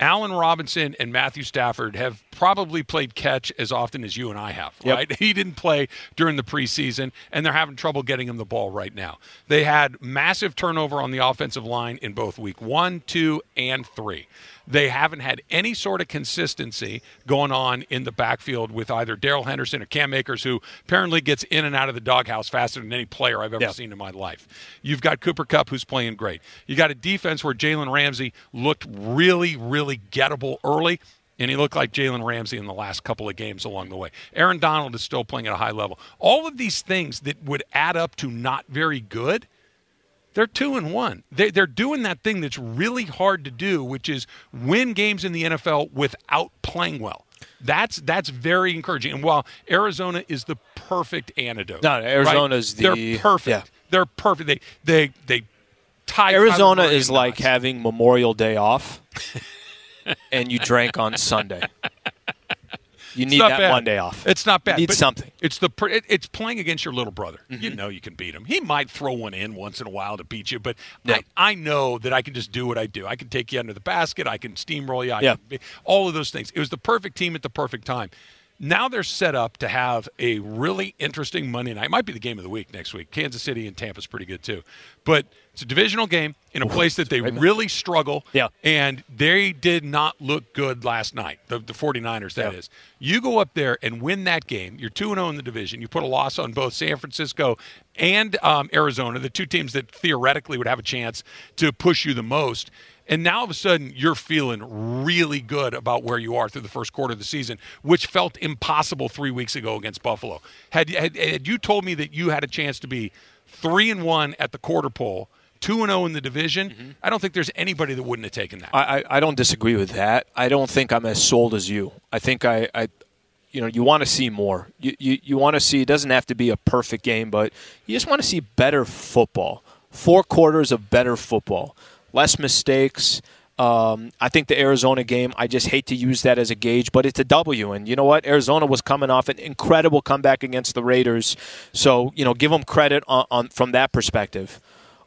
Allen Robinson and Matthew Stafford have probably played catch as often as you and I have, Yep. right? He didn't play during the preseason, and they're having trouble getting him the ball right now. They had massive turnover on the offensive line in both week one, two, and three. They haven't had any sort of consistency going on in the backfield with either Darrell Henderson or Cam Akers, who apparently gets in and out of the doghouse faster than any player I've ever Yeah. seen in my life. You've got Cooper Kupp, who's playing great. You got a defense where Jalen Ramsey looked really, really gettable early and he looked like Jalen Ramsey in the last couple of games along the way. Aaron Donald is still playing at a high level. All of these things that would add up to not very good, they're two and one. They, they're doing that thing that's really hard to do, which is win games in the NFL without playing well. That's that's very encouraging. And while Arizona is the perfect antidote, No, right? Arizona's the- they're perfect. yeah. They're perfect. They they they tie Arizona is like having Memorial Day off, and you drank on Sunday. You need that bad. day off. It's not bad. You need something. Mm-hmm. It's the it, it's playing against your little brother. You know you can beat him. He might throw one in once in a while to beat you, but Yeah. I, I know that I can just do what I do. I can take you under the basket. I can steamroll you. I Yeah. can all of those things. It was the perfect team at the perfect time. Now they're set up to have a really interesting Monday night. It might be the game of the week next week. Kansas City and Tampa's pretty good too. But it's a divisional game in a place that they really struggle. Yeah. And they did not look good last night, the, the 49ers, that is. Yeah. You go up there and win that game. You're 2 0 in the division. You put a loss on both San Francisco and um, Arizona, the two teams that theoretically would have a chance to push you the most. And now all of a sudden, you're feeling really good about where you are through the first quarter of the season, which felt impossible three weeks ago against Buffalo. Had, had, had you told me that you had a chance to be three and one at the quarter pole, two and zero in the division, mm-hmm. I don't think there's anybody that wouldn't have taken that. I, I, I don't disagree with that. I don't think I'm as sold as you. I think I, I you know, you want to see more. You, you, you want to see, it doesn't have to be a perfect game, but you just want to see better football. Four quarters of better football. Less mistakes. Um, I think the Arizona game, I just hate to use that as a gauge, but it's a W. And you know what? Arizona was coming off an incredible comeback against the Raiders. So, you know, give them credit on, on from that perspective.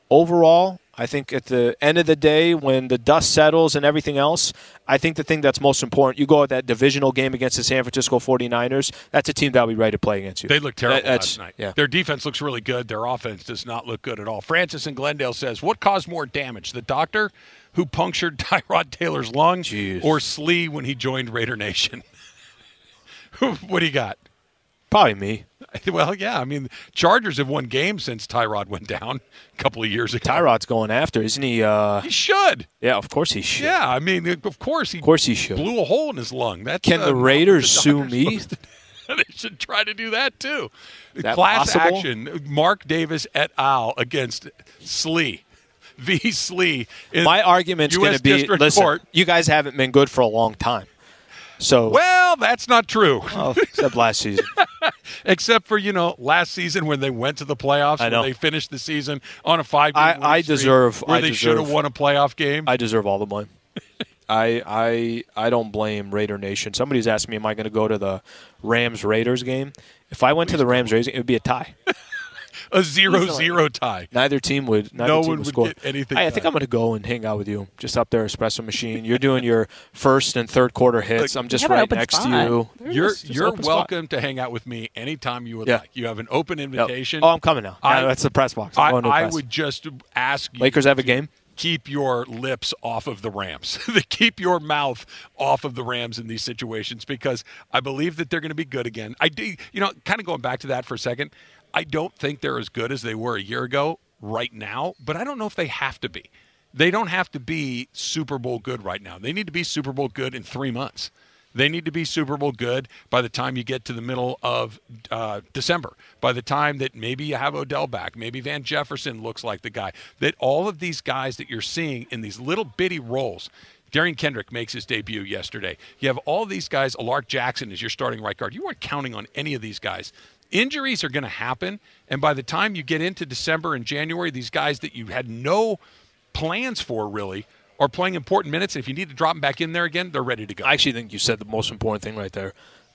Overall, I think at the end of the day, when the dust settles and everything else, I think the thing that's most important, you go at that divisional game against the San Francisco 49ers, that's a team that'll be ready to play against you. They look terrible That- last night. Yeah. Their defense looks really good. Their offense does not look good at all. Francis in Glendale says, "What caused more damage, the doctor who punctured Tyrod Taylor's lung, Jeez. or Slee when he joined Raider Nation?" what do you got? Probably me. Well, yeah. I mean, Chargers have won games since Tyrod went down a couple of years ago. Tyrod's going after, isn't he? Uh, He should. yeah, of course he should. Yeah, I mean, of course he. Of course he should. blew a hole in his lung. That's Can uh, the Raiders the sue me? to they should try to do that too. that Class possible? action. Mark Davis et al. against Slee. V. Slee. My argument's going to be District listen, Court. you guys haven't been good for a long time. So, Well, that's not true. oh, except last season. Except for you know last season when they went to the playoffs, I know. when they finished the season on a five. I- I deserve- Where I they should have deserve- won a playoff game. I deserve all the blame. I I I don't blame Raider Nation. Somebody's asked me, am I going to go to the Rams Raiders game? If I went to the Rams Raiders, it would be a tie. a zero-zero tie. Neither team would. Neither No team one would would score. get anything I, I think. I'm going to go and hang out with you, just up there, espresso machine. You're doing your first and third quarter hits. I'm just right next spot. to you. You're Just- just you're open spot. welcome to hang out with me anytime you would Yeah. like. You have an open Yep. invitation. Oh, I'm coming now. I- Yeah, that's the press box. I'm I, going to the I would just ask you Lakers have a game? Keep your lips off of the Rams. keep your mouth off of the Rams in these situations because I believe that they're going to be good again. I do, you know, kind of going back to that for a second. I don't think they're as good as they were a year ago right now, but I don't know if they have to be. They don't have to be Super Bowl good right now. They need to be Super Bowl good in three months. They need to be Super Bowl good by the time you get to the middle of uh, December. By the time that maybe you have Odell back, maybe Van Jefferson looks like the guy. That all of these guys that you're seeing in these little bitty roles. Derion Kendrick makes his debut yesterday. You have all these guys. Alaric Jackson is your starting right guard. You weren't counting on any of these guys. Injuries are going to happen, and by the time you get into December and January, these guys that you had no plans for really are playing important minutes. And if you need to drop them back in there again, they're ready to go. I actually think you said the most important thing right there.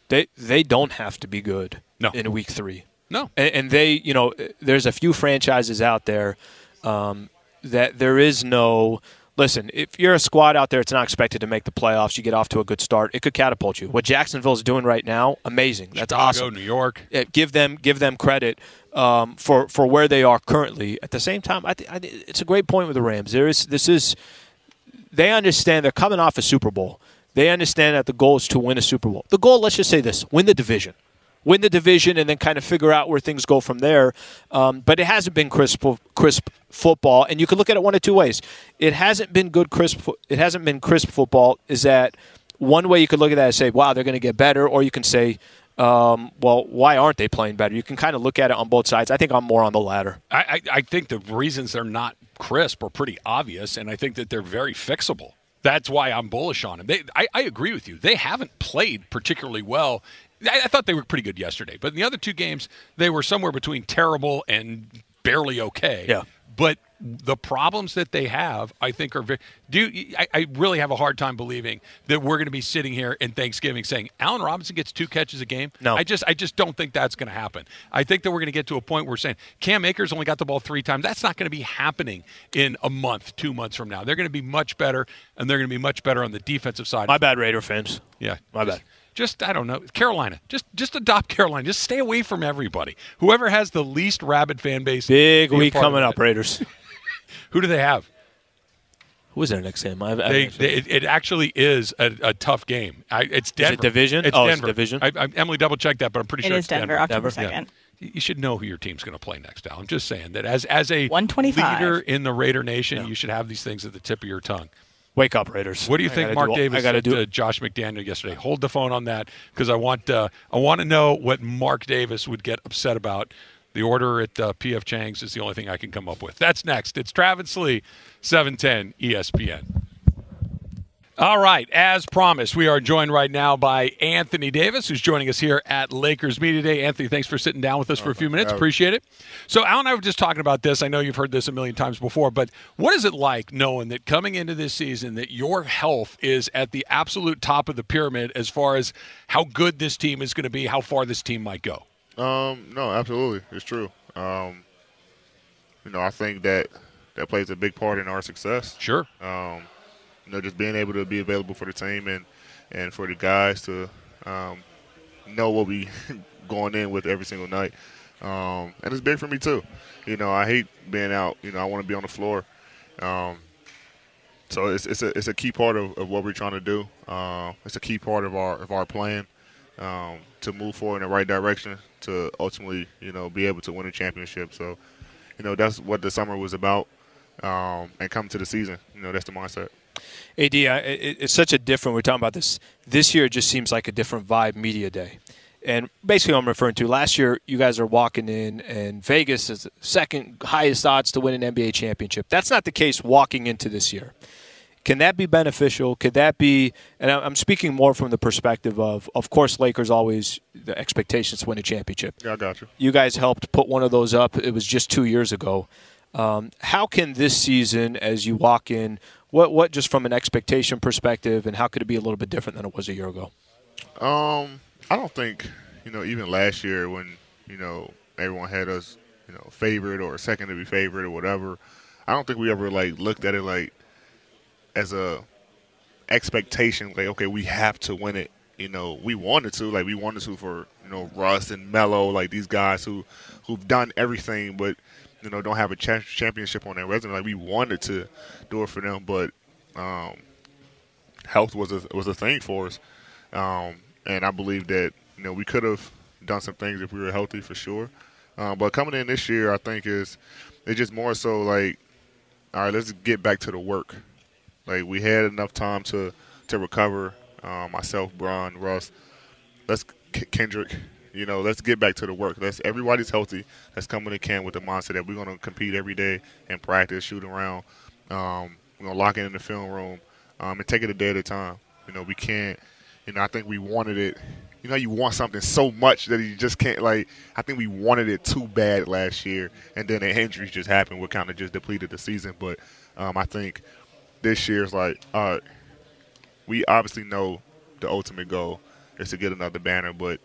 They they don't have to be good No. in week three. no, and, and they, you know, there's a few franchises out there um, that there is no. Listen, if you're a squad out there, it's not expected to make the playoffs. You get off to a good start, it could catapult you. What Jacksonville's doing right now, amazing. That's Chicago, awesome. New York. Yeah, give them give them credit um, for for where they are currently. At the same time, I, th- I th- it's a great point with the Rams. There is this is they understand they're coming off a Super Bowl. They understand that the goal is to win a Super Bowl. The goal, let's just say this: win the division, win the division, and then kind of figure out where things go from there. Um, but it hasn't been crisp, crisp football, and you can look at it one of two ways. It hasn't been good crisp. It hasn't been crisp football. Is that one way you could look at that and say, "Wow, they're going to get better," or you can say. Um, well, why aren't they playing better? You can kind of look at it on both sides. I think I'm more on the latter. I, I, I think the reasons they're not crisp are pretty obvious, and I think that they're very fixable. That's why I'm bullish on them. They, I, I agree with you. They haven't played particularly well. I, I thought they were pretty good yesterday, but in the other two games, they were somewhere between terrible and barely okay. Yeah. But the problems that they have, I think, are very. Do I, I really have a hard time believing that we're going to be sitting here in Thanksgiving saying Allen Robinson gets two catches a game? No. I just I just don't think that's going to happen. I think that we're going to get to a point where we're saying Cam Akers only got the ball three times. That's not going to be happening in a month, two months from now. They're going to be much better, and they're going to be much better on the defensive side. My bad, Raider fans. yeah, My just bad. Just I don't know, Carolina. Just just adopt Carolina. Just stay away from everybody. Whoever has the least rabid fan base. Big week coming it. up, Raiders. Who do they have? Who is their next game? I, I They, they, it, it actually is a, a tough game. I, it's Denver. division? It's Oh, it's division? I, I, Emily double checked that, but I'm pretty It sure is it's Denver, October second. You you should know who your team's going to play next, Al. I'm just saying that as as a 125. leader in the Raider Nation, you should have these things at the tip of your tongue. Wake up, Raiders. What do you I think Mark do- Davis I got to said do to Josh McDaniel yesterday? Hold the phone on that because I want uh, I want to know what Mark Davis would get upset about. The order at uh, PF Chang's is the only thing I can come up with. That's next. It's Travis Lee, E 710 ESPN. All right, as promised, we are joined right now by Anthony Davis, who's joining us here at Lakers Media Day. Anthony, thanks for sitting down with us for a few minutes. Appreciate it. So, Al and I were just talking about this. I know you've heard this a million times before, but what is it like knowing that coming into this season that your health is at the absolute top of the pyramid as far as how good this team is going to be, how far this team might go? Um, no, absolutely, it's true. Um, you know, I think that that plays a big part in our success. Sure. Um, you know, just being able to be available for the team and and for the guys to um, know what we going in with every single night. Um, and it's big for me too. You know, I hate being out. You know, I want to be on the floor. Um, so it's it's a it's a key part of, of what we're trying to do. Uh, it's a key part of our of our plan um, to move forward in the right direction to ultimately you know be able to win a championship. So you know that's what the summer was about. Um, and come to the season, you know that's the mindset. AD, I- it, it's such a different. We're talking about this this year. It just seems like a different vibe. Media day, and basically, what I'm referring to last year. You guys are walking in, and Vegas is the second highest odds to win an NBA championship. That's not the case walking into this year. Can that be beneficial? Could that be? And I'm speaking more from the perspective of, of course, Lakers always the expectations to win a championship. Yeah, I got you. You guys helped put one of those up. It was just two years ago. Um, how can this season, as you walk in, what what just from an expectation perspective, and how could it be a little bit different than it was a year ago? Um, I don't think you know even last year when you know everyone had us you know favored or second to be favored or whatever. I don't think we ever like looked at it like as a expectation like okay we have to win it. You know we wanted to like we wanted to for you know Russ and Melo like these guys who who've done everything but you know don't have a cha- championship on their resume. Like we wanted to do it for them, but um, health was a was a thing for us. Um, and I believe that you know we could have done some things if we were healthy for sure. Um, but coming in this year, I think is it's just more so like, all right, let's get back to the work. Like we had enough time to to recover. Um, myself, Bron, Russ, let's Kendrick. You know, let's get back to the work. Let's everybody's healthy. Let's come in the camp with the mindset that we're going to compete every day and practice, shoot around. Um, we're going to lock in in the film room um, and take it a day at a time. You know, we can't. You know, I think we wanted it. You know, you want something so much that you just can't. Like, I think we wanted it too bad last year, and then the injuries just happened. We kind of just depleted the season. But um, I think this year's like, all right, we obviously know the ultimate goal is to get another banner, but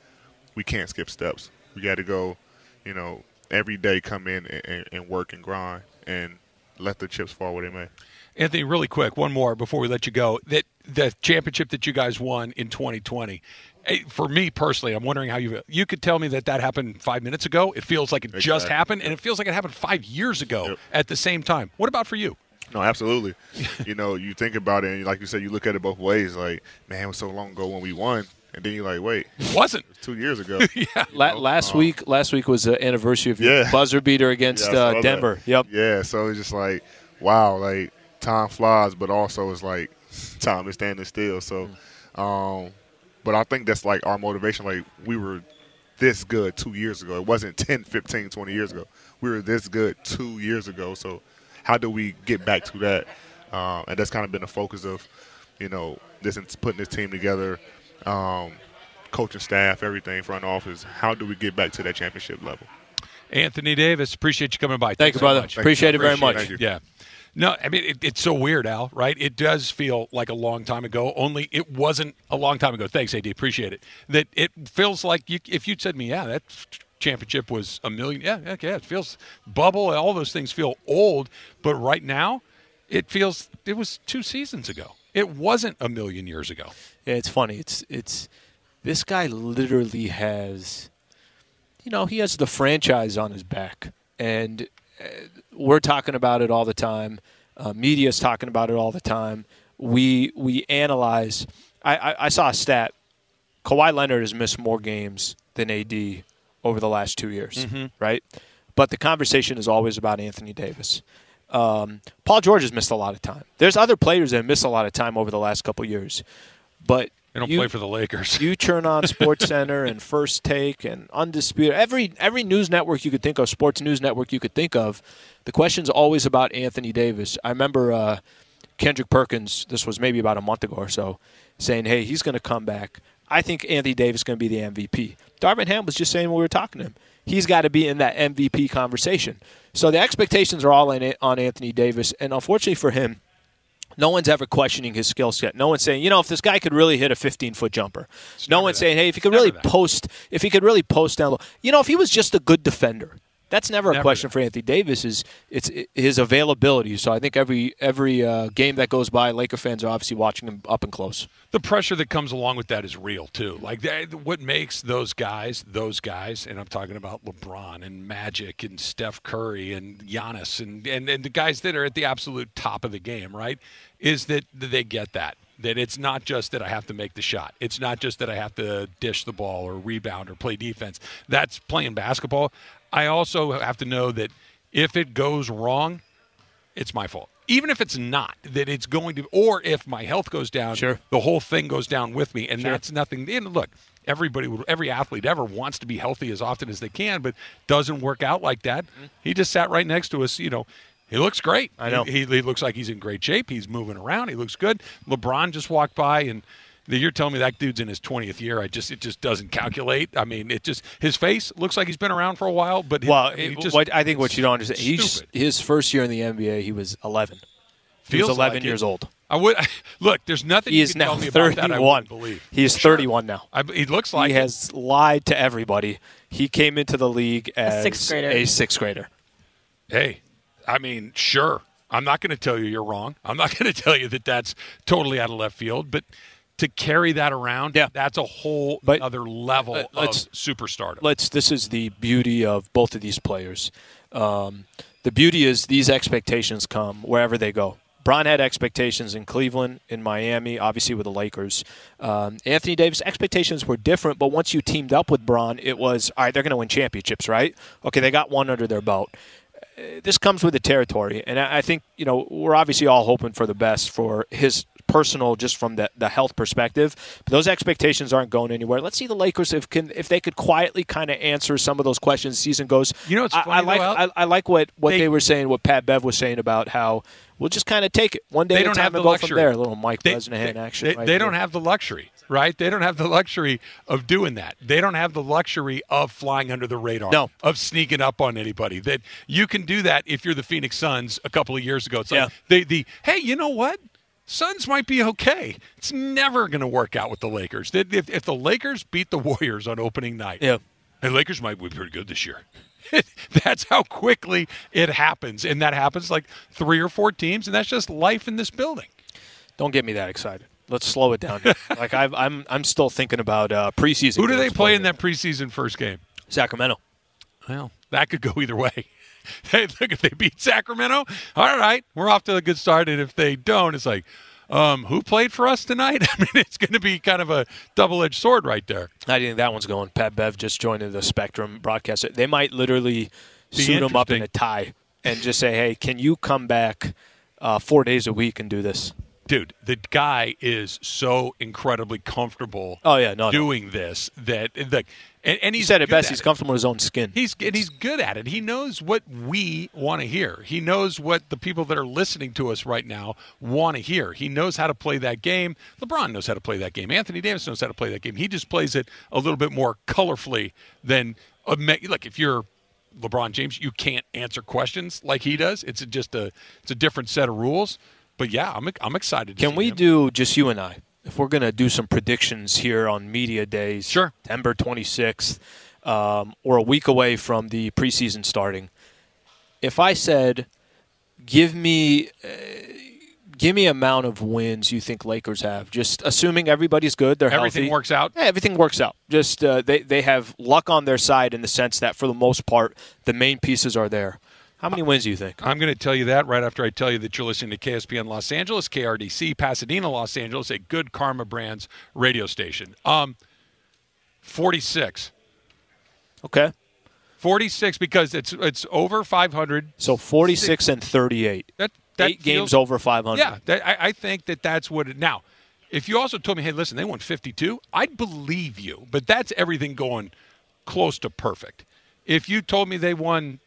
we can't skip steps. We got to go, you know, every day come in and, and, work and grind and let the chips fall where they may. Anthony, really quick, one more before we let you go. That the championship that you guys won in 2020. eh, For me personally, I'm wondering how you you could tell me that that happened five minutes ago. It feels like it just happened, and it feels like it happened five years ago Yep. at the same time. What about for you? No, absolutely. you know, you think about it, and like you said, you look at it both ways. Like, man, it was so long ago when we won, and then you're like, wait, it wasn't two years ago. yeah. La- last week, last week was the anniversary of your Yeah. buzzer beater against Yeah, I saw uh, that. Denver. Yep. Yeah, so it's just like, wow, like time flies, but also it's like time is standing still. So, um, but I think that's like our motivation. Like we were this good two years ago. It wasn't 10, 15, 20 years ago. We were this good two years ago. So, how do we get back to that? Um, and that's kind of been the focus of, you know, this putting this team together, um, coaching staff, everything, front office. How do we get back to that championship level? Anthony Davis, appreciate you coming by. Thank Thanks you, so brother. much. Appreciate it very Appreciate much. Thank. Yeah. No, I mean it, it's so weird, Al. Right? It does feel like a long time ago. Only it wasn't a long time ago. Thanks, Ad. Appreciate it. That it feels like you. If you'd said to me, yeah, that championship was a million. Yeah, yeah, yeah, it feels bubble. All those things feel old, but right now, it feels it was two seasons ago. It wasn't a million years ago. Yeah, it's funny. It's it's This guy literally has, you know, he has the franchise on his back, and uh, we're talking about it all the time. Uh, media's talking about it all the time. We we analyze. I, I, I saw a stat. Kawhi Leonard has missed more games than AD over the last two years, Mhm. right? But the conversation is always about Anthony Davis. Um, Paul George has missed a lot of time. There's other players that have missed a lot of time over the last couple years, but They don't you- play for the Lakers. you turn on Sports Center and First Take and Undisputed, every every news network you could think of, sports news network you could think of, the question's always about Anthony Davis. I remember uh, Kendrick Perkins. This was maybe about a month ago or so, saying, "Hey, he's going to come back. I think Anthony Davis is going to be the MVP." Darvin Ham was just saying when we were talking to him, he's got to be in that MVP conversation. So the expectations are all in, on Anthony Davis, and unfortunately for him, no one's ever questioning his skill set. No one's saying, you know, if this guy could really hit a 15 foot jumper. no one's saying, hey, if he could really post, if he could really post down low. You know, if he was just a good defender. That's never a Never question for Anthony Davis. Is it's his availability. So I think every every uh, game that goes by, Laker fans are obviously watching him up and close. the pressure that comes along with that is real too. Like that, what makes those guys those guys, and I'm talking about LeBron and Magic and Steph Curry and Giannis and and, and the guys that are at the absolute top of the game, right? Is that they get that. That it's not just that I have to make the shot. It's not just that I have to dish the ball or rebound or play defense. That's playing basketball. I also have to know that if it goes wrong, it's my fault. Even if it's not, that it's going to, or if my health goes down, Sure. the whole thing goes down with me, and Sure. that's nothing. And look, everybody, every athlete ever wants to be healthy as often as they can, but doesn't work out like that. He just sat right next to us. You know, he looks great. Mm-hmm. I know. He, he looks like he's in great shape. He's moving around. He looks good. LeBron just walked by and. You're telling me that dude's in his 20th year. I just it just doesn't calculate. I mean, it just his face looks like he's been around for a while, but Well, he it- just, what I think what you don't understand, he's his first year in the NBA, he was 11. He Feels was 11 like it. years old. I would look. There's nothing He you is can now tell me about that. I 31. wouldn't believe. He is 31 now. I, he looks like he it. has lied to everybody. He came into the league as sixth grader. a sixth grader. Hey, I mean, sure. I'm not going to tell you you're wrong. I'm not going to tell you that that's totally out of left field, but to carry that around, Yeah. that's a whole But, other level uh, of let's- superstardom. Let's. This is the beauty of both of these players. Um, the beauty is these expectations come wherever they go. Bron had expectations in Cleveland, in Miami, obviously with the Lakers. Um, Anthony Davis expectations were different, but once you teamed up with Bron, it was all right. They're going to win championships, right? Okay, they got one under their belt. Uh, This comes with the territory, and I think you know we're obviously all hoping for the best for his personal, just from the, the health perspective. But those expectations aren't going anywhere. Let's see the Lakers if can if they could quietly kind of answer some of those questions. Season goes. You know what's I, funny, I like though, I, I like what what They- they, were saying, what Pat Bev was saying about how we'll just kind of take it one day they don't time have the go luxury. from there. A little Mike They- Bresnahan they- action. They, right they don't have the luxury, right? They don't have the luxury of doing that. They don't have the luxury of flying under the radar, No. of sneaking up on anybody. That you can do that if you're the Phoenix Suns a couple of years ago. It's like Yeah. they the hey, you know what? Suns might be okay. It's never going to work out with the Lakers. If, if the Lakers beat the Warriors on opening night, Yeah. the Lakers might be pretty good this year. that's how quickly it happens, and that happens like three or four teams, and that's just life in this building. Don't get me that excited. Let's slow it down. here. like I've, I'm I'm still thinking about uh, preseason. Who do they play in that preseason first game? Sacramento. Well, that could go either way. Hey, look, if they beat Sacramento, all right, we're off to a good start. And if they don't, it's like, um, who played for us tonight? I mean, it's going to be kind of a double edged sword right there. I think that one's going. Pat Bev just joined the Spectrum broadcaster. They might literally Be suit him up in a tie and just say, "Hey, can you come back uh, four days a week and do this?" Dude, the guy is so incredibly comfortable Oh yeah, no, no. doing this that, like, and, and He he's said it best. He's it. comfortable in his own skin. He's and he's good at it. He knows what we want to hear. He knows what the people that are listening to us right now want to hear. He knows how to play that game. LeBron knows how to play that game. Anthony Davis knows how to play that game. He just plays it a little bit more colorfully than uh, a me- look. If you're LeBron James, you can't answer questions like he does. It's just a it's a different set of rules. But yeah, I'm I'm excited. To Can we him. do just you and I? If we're going to do some predictions here on media days, Sure. September 26th, um, or a week away from the preseason starting. If I said, "Give me, uh, Give me amount of wins you think Lakers have. Just assuming everybody's good, they're healthy. Everything healthy. works out. Yeah, everything works out. Just uh, they they have luck on their side in the sense that for the most part, the main pieces are there. How many wins do you think? I'm going to tell you that right after I tell you that you're listening to KSPN Los Angeles, KRDC, Pasadena, Los Angeles, a good Karma Brands radio station. Um, 46. Okay. 46 because it's it's over 500. So 46 and 38. That, that Eight games over 500. Yeah, that, I, I think that that's what it. Now, if you also told me, hey, listen, they won 52, I'd believe you. But that's everything going close to perfect. If you told me they won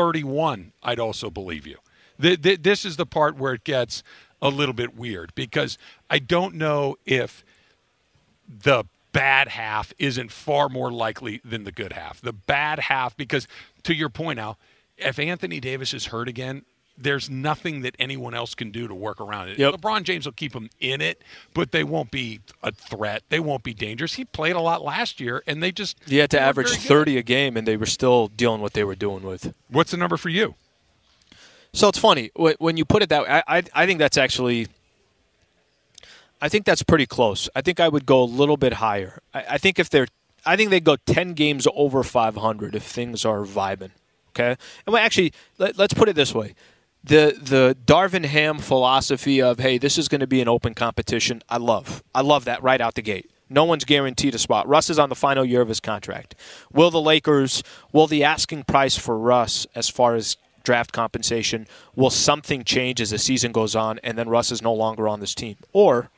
31, I'd also believe you. Th- th- this is the part where it gets a little bit weird because I don't know if the bad half isn't far more likely than the good half. The bad half, because to your point now, if Anthony Davis is hurt again, there's nothing that anyone else can do to work around it. Yep. LeBron James will keep them in it, but they won't be a threat. They won't be dangerous. He played a lot last year, and they just he had to average 30 a game, and they were still dealing what they were doing with. What's the number for you? So it's funny when you put it that way. I, I, I think that's actually. I think that's pretty close. I think I would go a little bit higher. I, I think if they're, I think they go ten games over five hundred if things are vibing. Okay, and well, actually, let, let's put it this way: the the Darvin Ham philosophy of hey, this is going to be an open competition. I love. I love that right out the gate. No one's guaranteed a spot. Russ is on the final year of his contract. Will the Lakers? Will the asking price for Russ, as far as draft compensation, will something change as the season goes on, and then Russ is no longer on this team? Or,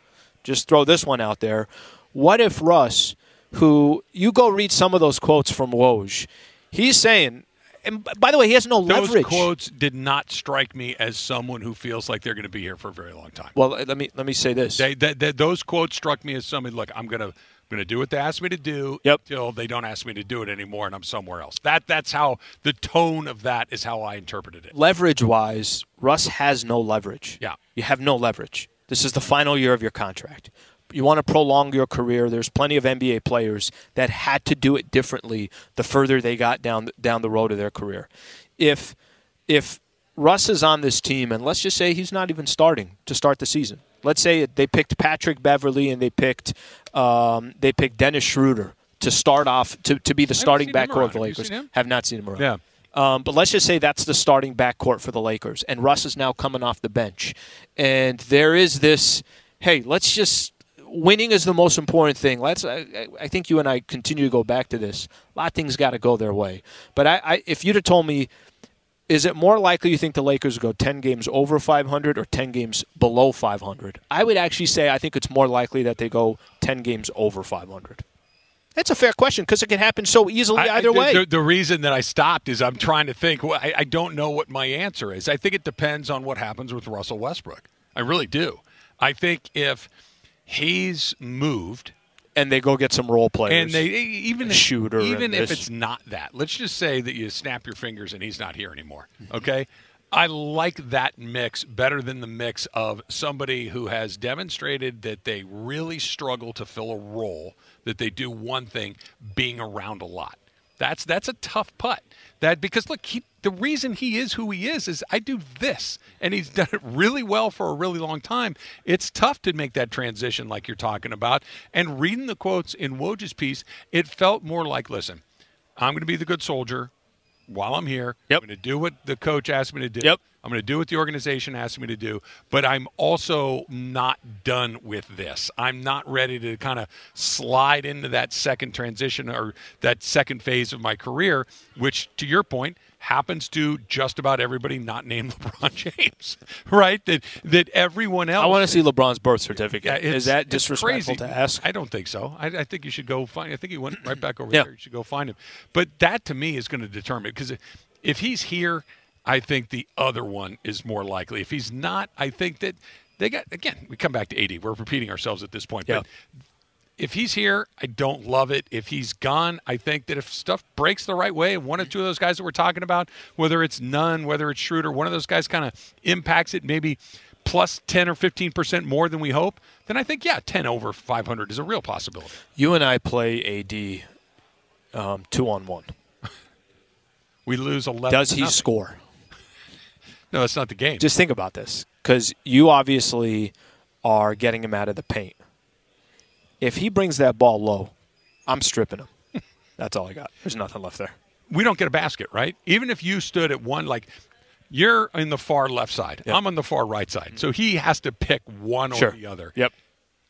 just throw this one out there: What if Russ, who you go read some of those quotes from Woj, he's saying. And by the way, he has no leverage. Those leverage. quotes did not strike me as someone who feels like they're going to be here for a very long time. Well, let me let me say this. They, that that those quotes struck me as somebody. Look, I'm gonna gonna do what they asked me to do Yep. until they don't ask me to do it anymore, and I'm somewhere else. That that's how the tone of that is how I interpreted it. leverage wise, Russ has no leverage. Yeah. You have no leverage. This is the final year of your contract. You want to prolong your career. There's plenty of NBA players that had to do it differently the further they got down down the road of their career. If if Russ is on this team, and let's just say he's not even starting to start the season. Let's say they picked Patrick Beverley and they picked um, they picked Dennis Schroeder to start off to, to be the starting backcourt of the Have Lakers. him? Have not seen him around. Yeah. Um, but let's just say that's the starting backcourt for the Lakers, and Russ is now coming off the bench, and there is this. Hey, let's just winning is the most important thing. Let's. I, I- think you and I continue to go back to this. A lot of things got to go their way, but I, I, if you'd have told me, is it more likely you think the Lakers go ten games over 500 or ten games below 500? I would actually say I think it's more likely that they go ten games over 500. That's a fair question because it can happen so easily I- I- either the- way. The, the reason that I stopped is I'm trying to think. well, I, I don't know what my answer is. I think it depends on what happens with Russell Westbrook. I really do. I think if he's moved and they go get some role players. and they even shooter even if it's not that, let's just say that you snap your fingers and he's not here anymore. Okay. I like that mix better than the mix of somebody who has demonstrated that they really struggle to fill a role, that they do one thing, being around a lot. That's that's a tough putt. That because look, he, the reason he is who he is is I do this, and he's done it really well for a really long time. It's tough to make that transition like you're talking about. And reading the quotes in Woj's piece, it felt more like, listen, I'm going to be the good soldier while I'm here. Yep. I'm going to do what the coach asked me to do. Yep. I'm going to do what the organization asked me to do, but I'm also not done with this. I'm not ready to kind of slide into that second transition or that second phase of my career, which, to your point, happens to just about everybody not named LeBron James, right? That that everyone else. I want to see LeBron's birth certificate. Yeah, is that disrespectful to ask? I don't think so. I, I think you should go find. I think he went right back over Yeah. there. You should go find him. But that to me is going to determine because if he's here, I think the other one is more likely. If he's not, I think that they got again. We come back to eighty. We're repeating ourselves at this point. Yeah. But if he's here, I don't love it. If he's gone, I think that if stuff breaks the right way, and one or two of those guys that we're talking about, whether it's Nunn, whether it's Schroeder, one of those guys kind of impacts it maybe plus 10 or 15% more than we hope, then I think, yeah, 10 over 500 is a real possibility. You and I play AD um, two on one. We lose 11. Does he score? No, that's not the game. Just think about this. because you obviously are getting him out of the paint. If he brings that ball low, I'm stripping him. That's all I got. There's nothing left there. we don't get a basket, right? Even if you stood at one, like you're in the far left side, Yep. I'm on the far right side, so he has to pick one Sure. or the other. Yep.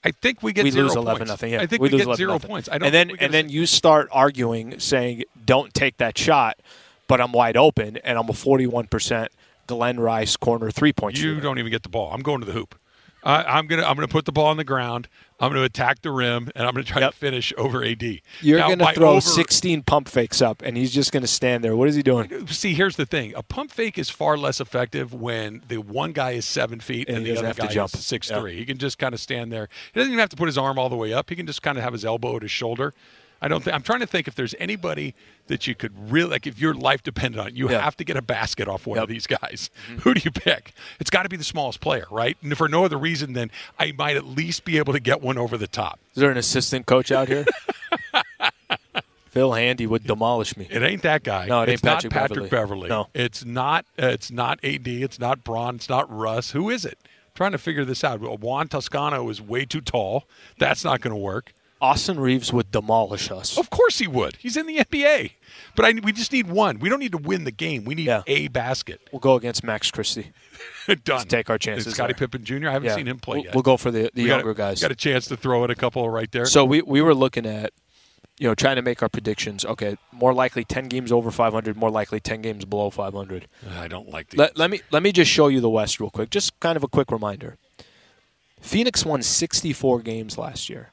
I think we get we zero lose eleven points. nothing. Yeah, I think we, we, lose get zero nothing. points. I don't and then think we get and then you start arguing, saying, "Don't take that shot," but I'm wide open, and I'm a 41 percent Glen Rice corner three point you shooter. don't even get the ball. I'm going to the hoop. Uh, I'm gonna I'm gonna put the ball on the ground. I'm gonna attack the rim, and I'm gonna try Yep. to finish over AD. You're going to throw over- 16 pump fakes up, and he's just going to stand there. What is he doing? See, here's the thing: a pump fake is far less effective when the one guy is seven feet And and, he the other to guy jump. is six Yeah. three. He can just kind of stand there. He doesn't even have to put his arm all the way up. He can just kind of have his elbow at his shoulder. I don't think. I'm trying to think if there's anybody that you could really like. If your life depended on it, you have to get a basket off one Yep. of these guys. Who do you pick? It's got to be the smallest player, right? And for no other reason than I might at least be able to get one over the top. Is there an assistant coach out here? Phil Handy would demolish me. It ain't that guy. No, it ain't it's not Patrick Patrick Beverley. Beverly. No. it's not. Uh, it's not AD. It's not Bron. It's not Russ. Who is it? trying to figure this out. Juan Toscano is way too tall. That's not going to work. Austin Reaves would demolish us. Of course he would. He's in the NBA. But I, we just need one. We don't need to win the game. We need Yeah. a basket. We'll go against Max Christie. Done. take our chances Scotty there. Pippen Jr. I haven't Yeah. seen him play We'll- yet. we'll go for the- the We got a- younger guys. Got a chance to throw in a couple right there. So we, we were looking at, you know, trying to make our predictions. Okay, more likely 10 games over 500, more likely 10 games below 500. I don't like these. Let, let me let me just show you the West real quick. Just kind of a quick reminder. Phoenix won 64 games last year.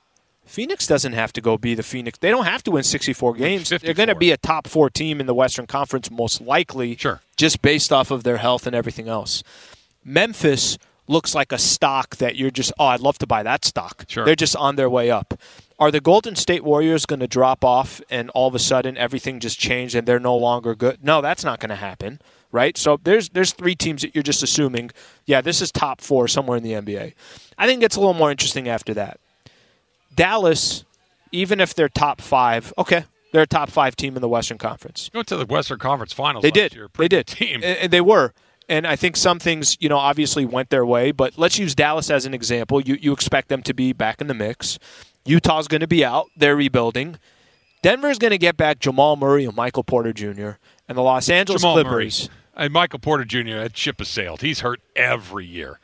Phoenix doesn't have to go be the Phoenix. They don't have to win 64 games. They're going to be a top four team in the Western Conference, most likely. Sure. Just based off of their health and everything else. Memphis looks like a stock that you're just, oh, I'd love to buy that stock. Sure. They're just on their way up. Are the Golden State Warriors going to drop off and all of a sudden everything just changed and they're no longer good? No, that's not going to happen, right? So there's there's three teams that you're just assuming, yeah, this is top four somewhere in the NBA. I think it's a little more interesting after that. Dallas, even if they're top five, okay, they're a top five team in the Western Conference. Went to the Western Conference Finals. They last did. Year. They did. Team. And, they were. And I think some things, you know, obviously went their way, but let's use Dallas as an example. You you expect them to be back in the mix. Utah's going to be out. They're rebuilding. Denver's going to get back Jamal Murray and Michael Porter Jr. and the Los Angeles Jamal Murray. Clippers. And Michael Porter Jr. That ship has sailed. He's hurt every year.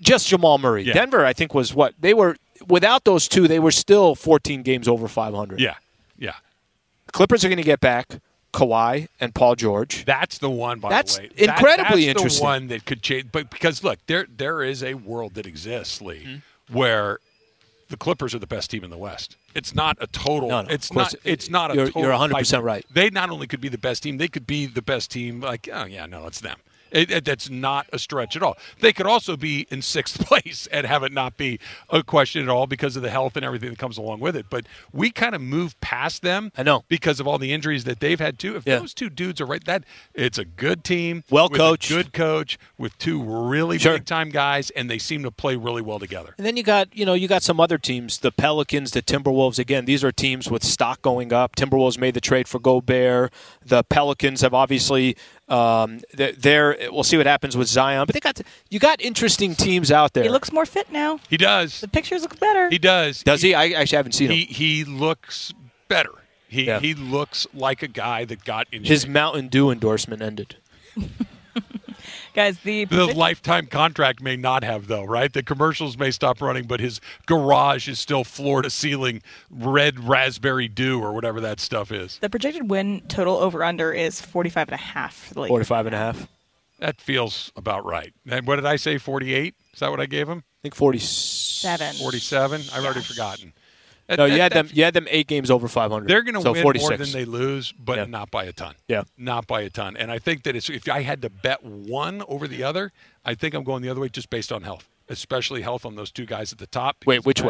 Just Jamal Murray. Yeah. Denver, I think, was what they were. Without those two, they were still 14 games over 500. Yeah, yeah. Clippers are going to get back Kawhi and Paul George. That's the one. By That's the way, That- incredibly that's interesting. The one that could change, but because look, there there is a world that exists, Lee, Mm-hmm. where the Clippers are the best team in the West. It's not a total. No, no, it's not. It's not a You're- total. you're 100% right. They not only could be the best team, they could be the best team. Like, oh yeah, no, it's them. It, it- that's not a stretch at all. They could also be in sixth place and have it not be a question at all because of the health and everything that comes along with it. But we kind of move past them. I know. because of all the injuries that they've had too. If Yeah. those two dudes are right, that it's a good team, Well coached. good coach with two really Sure. big time guys, and they seem to play really well together. And then you got, you know, you got some other teams, the Pelicans, the Timberwolves. Again, these are teams with stock going up. Timberwolves made the trade for Gobert. The Pelicans have obviously, um, they're, they're. We'll see what happens with Zion, but they got you got interesting teams out there. He looks more fit now. He does. The pictures look better. He does. Does he? I actually haven't seen He him. he looks better. He Yeah. he looks like a guy that got in His. Mountain Dew endorsement ended. Guys, the, The lifetime contract may not have though, right? The commercials may stop running, but his garage is still floor to ceiling red raspberry dew or whatever that stuff is. the projected win total over under is 45 and a half for 45 and a half. That feels about right. And what did I say? Forty-eight? Is that what I gave him? I think 47. Forty-seven? I've already forgotten. No, you had them. You had them eight games over 500. They're going to so win 46. more than they lose, but Yeah. not by a ton. Yeah. not by a ton. And I think that it's, if I had to bet one over the other, I think I'm going the other way just based on health, especially health on those two guys at the top. Wait, which of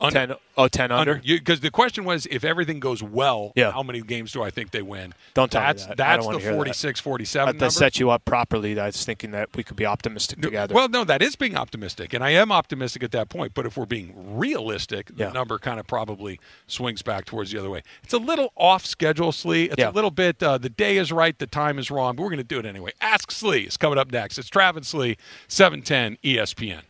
way? 10, oh, 10 under? Because the question was, if everything goes well, Yeah. how many games do I think they win? Don't tell that's, me that. That's the hear that. 46, 47 That, number. set you up properly. I was thinking that we could be optimistic together. Well, no, that is being optimistic, and I am optimistic at that point. But if we're being realistic, the Yeah. number kind of probably swings back towards the other way. It's a little off schedule, Sliwa. It's Yeah. a little bit. Uh, the day is right, the time is wrong, but we're going to do it anyway. Ask Sliwa is coming up next. It's Travis Sliwa, seven ten E ESPN.